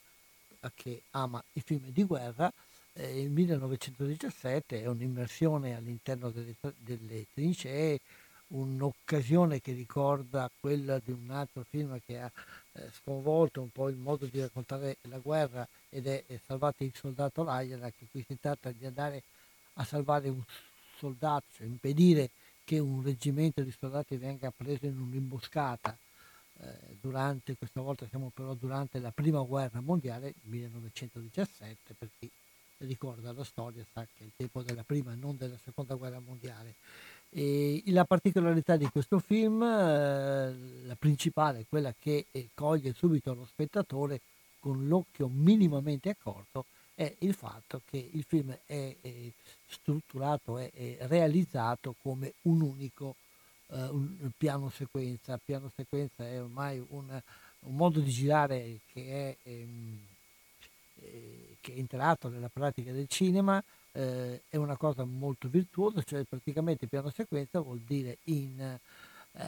che ama i film di guerra. Eh, il 1917 è un'immersione all'interno delle, delle trincee, un'occasione che ricorda quella di un altro film che ha eh, sconvolto un po' il modo di raccontare la guerra ed è, è Salvate il soldato Ryan, che qui si tratta di andare a salvare un soldato, cioè impedire che un reggimento di soldati venga preso in un'imboscata eh, durante, questa volta siamo però durante la prima guerra mondiale, 1917, per chi ricorda la storia sa che è il tempo della prima e non della seconda guerra mondiale. E la particolarità di questo film, eh, la principale, quella che eh, coglie subito lo spettatore con l'occhio minimamente accorto, è il fatto che il film è, è strutturato, è, è, realizzato come un unico eh, un piano sequenza. Piano sequenza è ormai un, un modo di girare che è, ehm, eh, che è entrato nella pratica del cinema eh, è una cosa molto virtuosa, cioè praticamente piano sequenza vuol dire in, eh,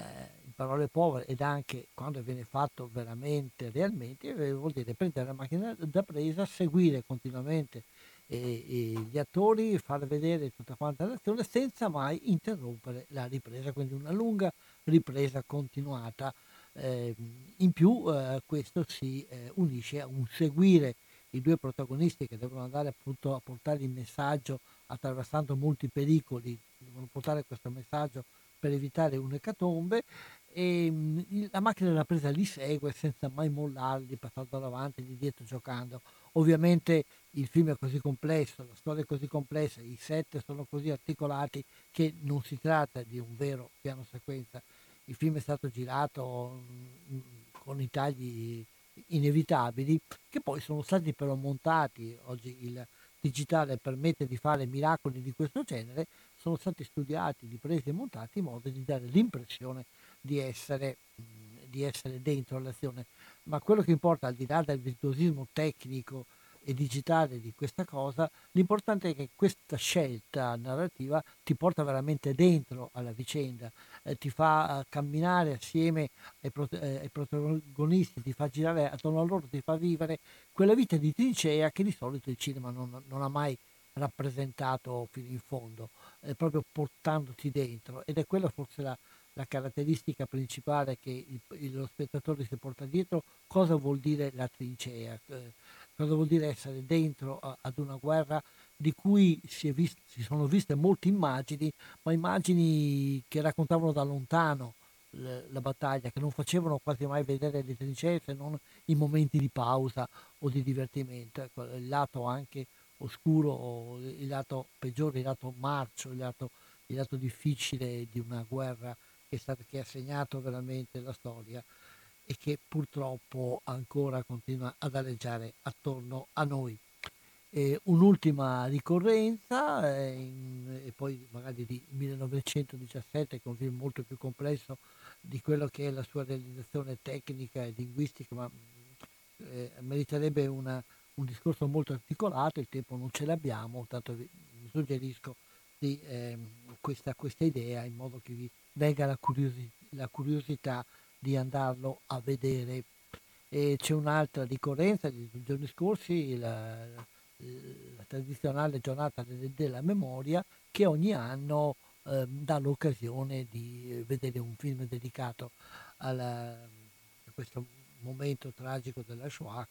in, parole povere ed anche quando viene fatto veramente, realmente, eh, vuol dire prendere la macchina da presa, seguire continuamente eh, gli attori, far vedere tutta quanta l'azione senza mai interrompere la ripresa, quindi una lunga ripresa continuata. Eh, in più eh, questo si unisce a un seguire i due protagonisti che devono andare appunto a portare il messaggio attraversando molti pericoli, devono portare questo messaggio per evitare un'ecatombe e mm, la macchina della presa li segue senza mai mollarli, passando davanti, di dietro, giocando. Ovviamente il film è così complesso, la storia è così complessa, i set sono così articolati che non si tratta di un vero piano sequenza. Il film è stato girato mm, con i tagli inevitabili che poi sono stati però montati, oggi il digitale permette di fare miracoli di questo genere, sono stati studiati, ripresi e montati in modo di dare l'impressione di essere, di essere dentro l'azione. Ma quello che importa al di là del virtuosismo tecnico e digitale di questa cosa, l'importante è che questa scelta narrativa ti porta veramente dentro alla vicenda, eh, ti fa eh, camminare assieme ai, pro- eh, ai, protagonisti, ti fa girare attorno a loro, ti fa vivere quella vita di trincea che di solito il cinema non, non ha mai rappresentato fino in fondo, eh, proprio portandoti dentro. Ed è quella forse la, la caratteristica principale che il, lo spettatore si porta dietro, cosa vuol dire la trincea, eh, cosa vuol dire essere dentro a, ad una guerra di cui si, vist- si, sono viste molte immagini, ma immagini che raccontavano da lontano la battaglia, che non facevano quasi mai vedere le trincee se non in momenti di pausa o di divertimento. Ecco, il lato anche oscuro, il lato peggiore, il lato marcio, il lato, il lato difficile di una guerra che, stata, che ha segnato veramente la storia e che purtroppo ancora continua ad aleggiare attorno a noi. E un'ultima ricorrenza, eh, in, e poi magari di 1917, che è un film molto più complesso di quello che è la sua realizzazione tecnica e linguistica, ma eh, meriterebbe una, un discorso molto articolato, il tempo non ce l'abbiamo, tanto vi, suggerisco di eh, questa, questa, idea in modo che vi venga la, curiosi- la curiosità di andarlo a vedere. E c'è un'altra ricorrenza dei giorni scorsi, la, la tradizionale giornata della memoria che ogni anno eh, dà l'occasione di vedere un film dedicato alla, a questo momento tragico della Shoah.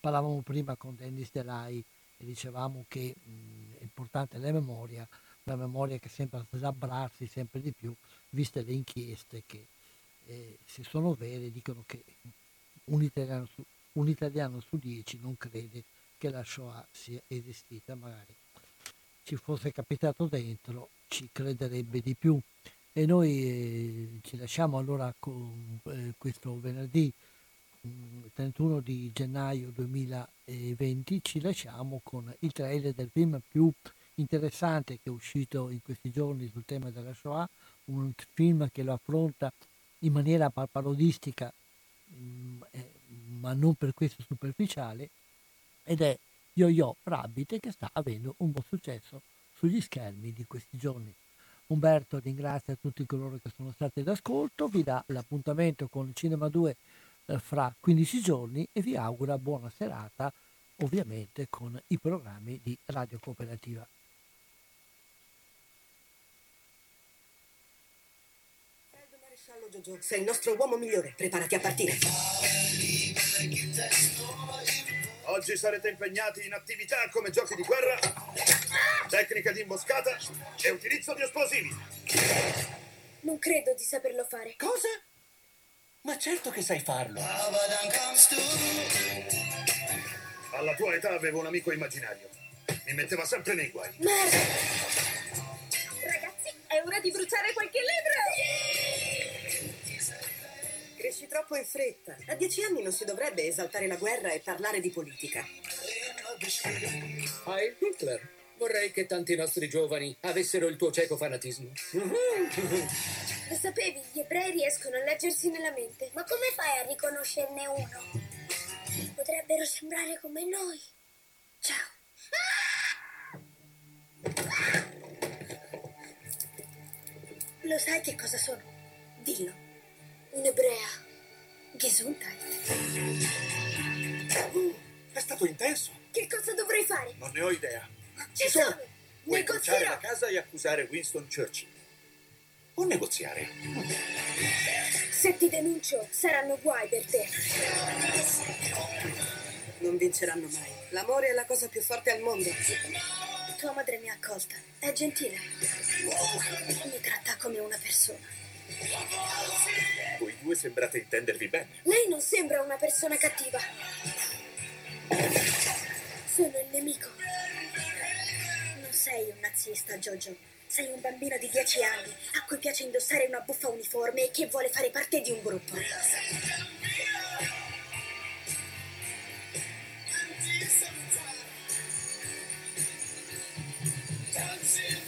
Parlavamo prima con Dennis Delay e dicevamo che mh, è importante la memoria, la memoria che sembra slabbrarsi sempre di più, viste le inchieste che eh, se sono vere dicono che un italiano, su, un italiano su dieci non crede che la Shoah sia esistita, magari ci fosse capitato dentro ci crederebbe di più. E noi eh, ci lasciamo allora con eh, questo venerdì 31 mm, di gennaio 2020, ci lasciamo con il trailer del film più interessante che è uscito in questi giorni sul tema della Shoah, un film che lo affronta in maniera parodistica, mm, eh, ma non per questo superficiale, ed è Yo-Yo Rabbit che sta avendo un buon successo sugli schermi di questi giorni. Umberto ringrazia tutti coloro che sono stati d'ascolto, vi dà l'appuntamento con Cinema 2 eh, fra 15 giorni e vi augura buona serata, ovviamente con i programmi di Radio Cooperativa. Maresciallo Giorgio, sei il nostro uomo migliore, preparati a partire. Oggi sarete impegnati in attività come giochi di guerra, tecnica di imboscata e utilizzo di esplosivi. Non credo di saperlo fare. Cosa? Ma certo che sai farlo. Alla tua età avevo un amico immaginario. Mi metteva sempre nei guai. Merda! Ragazzi, è ora di bruciare qualche libro! Cresci troppo in fretta. A dieci anni non si dovrebbe esaltare la guerra e parlare di politica. Heil Hitler! Vorrei che tanti nostri giovani avessero il tuo cieco fanatismo. Lo sapevi, gli ebrei riescono a leggersi nella mente. Ma come fai a riconoscerne uno? Potrebbero sembrare come noi. Ciao. Lo sai che cosa sono? Dillo. Un'ebrea. Gesundheit. Uh, è stato intenso. Che cosa dovrei fare? Non ne ho idea. Ci sono. Puoi Negozierò. la casa e accusare Winston Churchill. O negoziare. Se ti denuncio, saranno guai per te. Non vinceranno mai. L'amore è la cosa più forte al mondo. Tua madre mi ha accolta. È gentile. Mi tratta come una persona. Voi due sembrate intendervi bene. Lei non sembra una persona cattiva. Sono il nemico. Non sei un nazista, Jojo. Sei un bambino di 10 anni a cui piace indossare una buffa uniforme e che vuole fare parte di un gruppo. Don't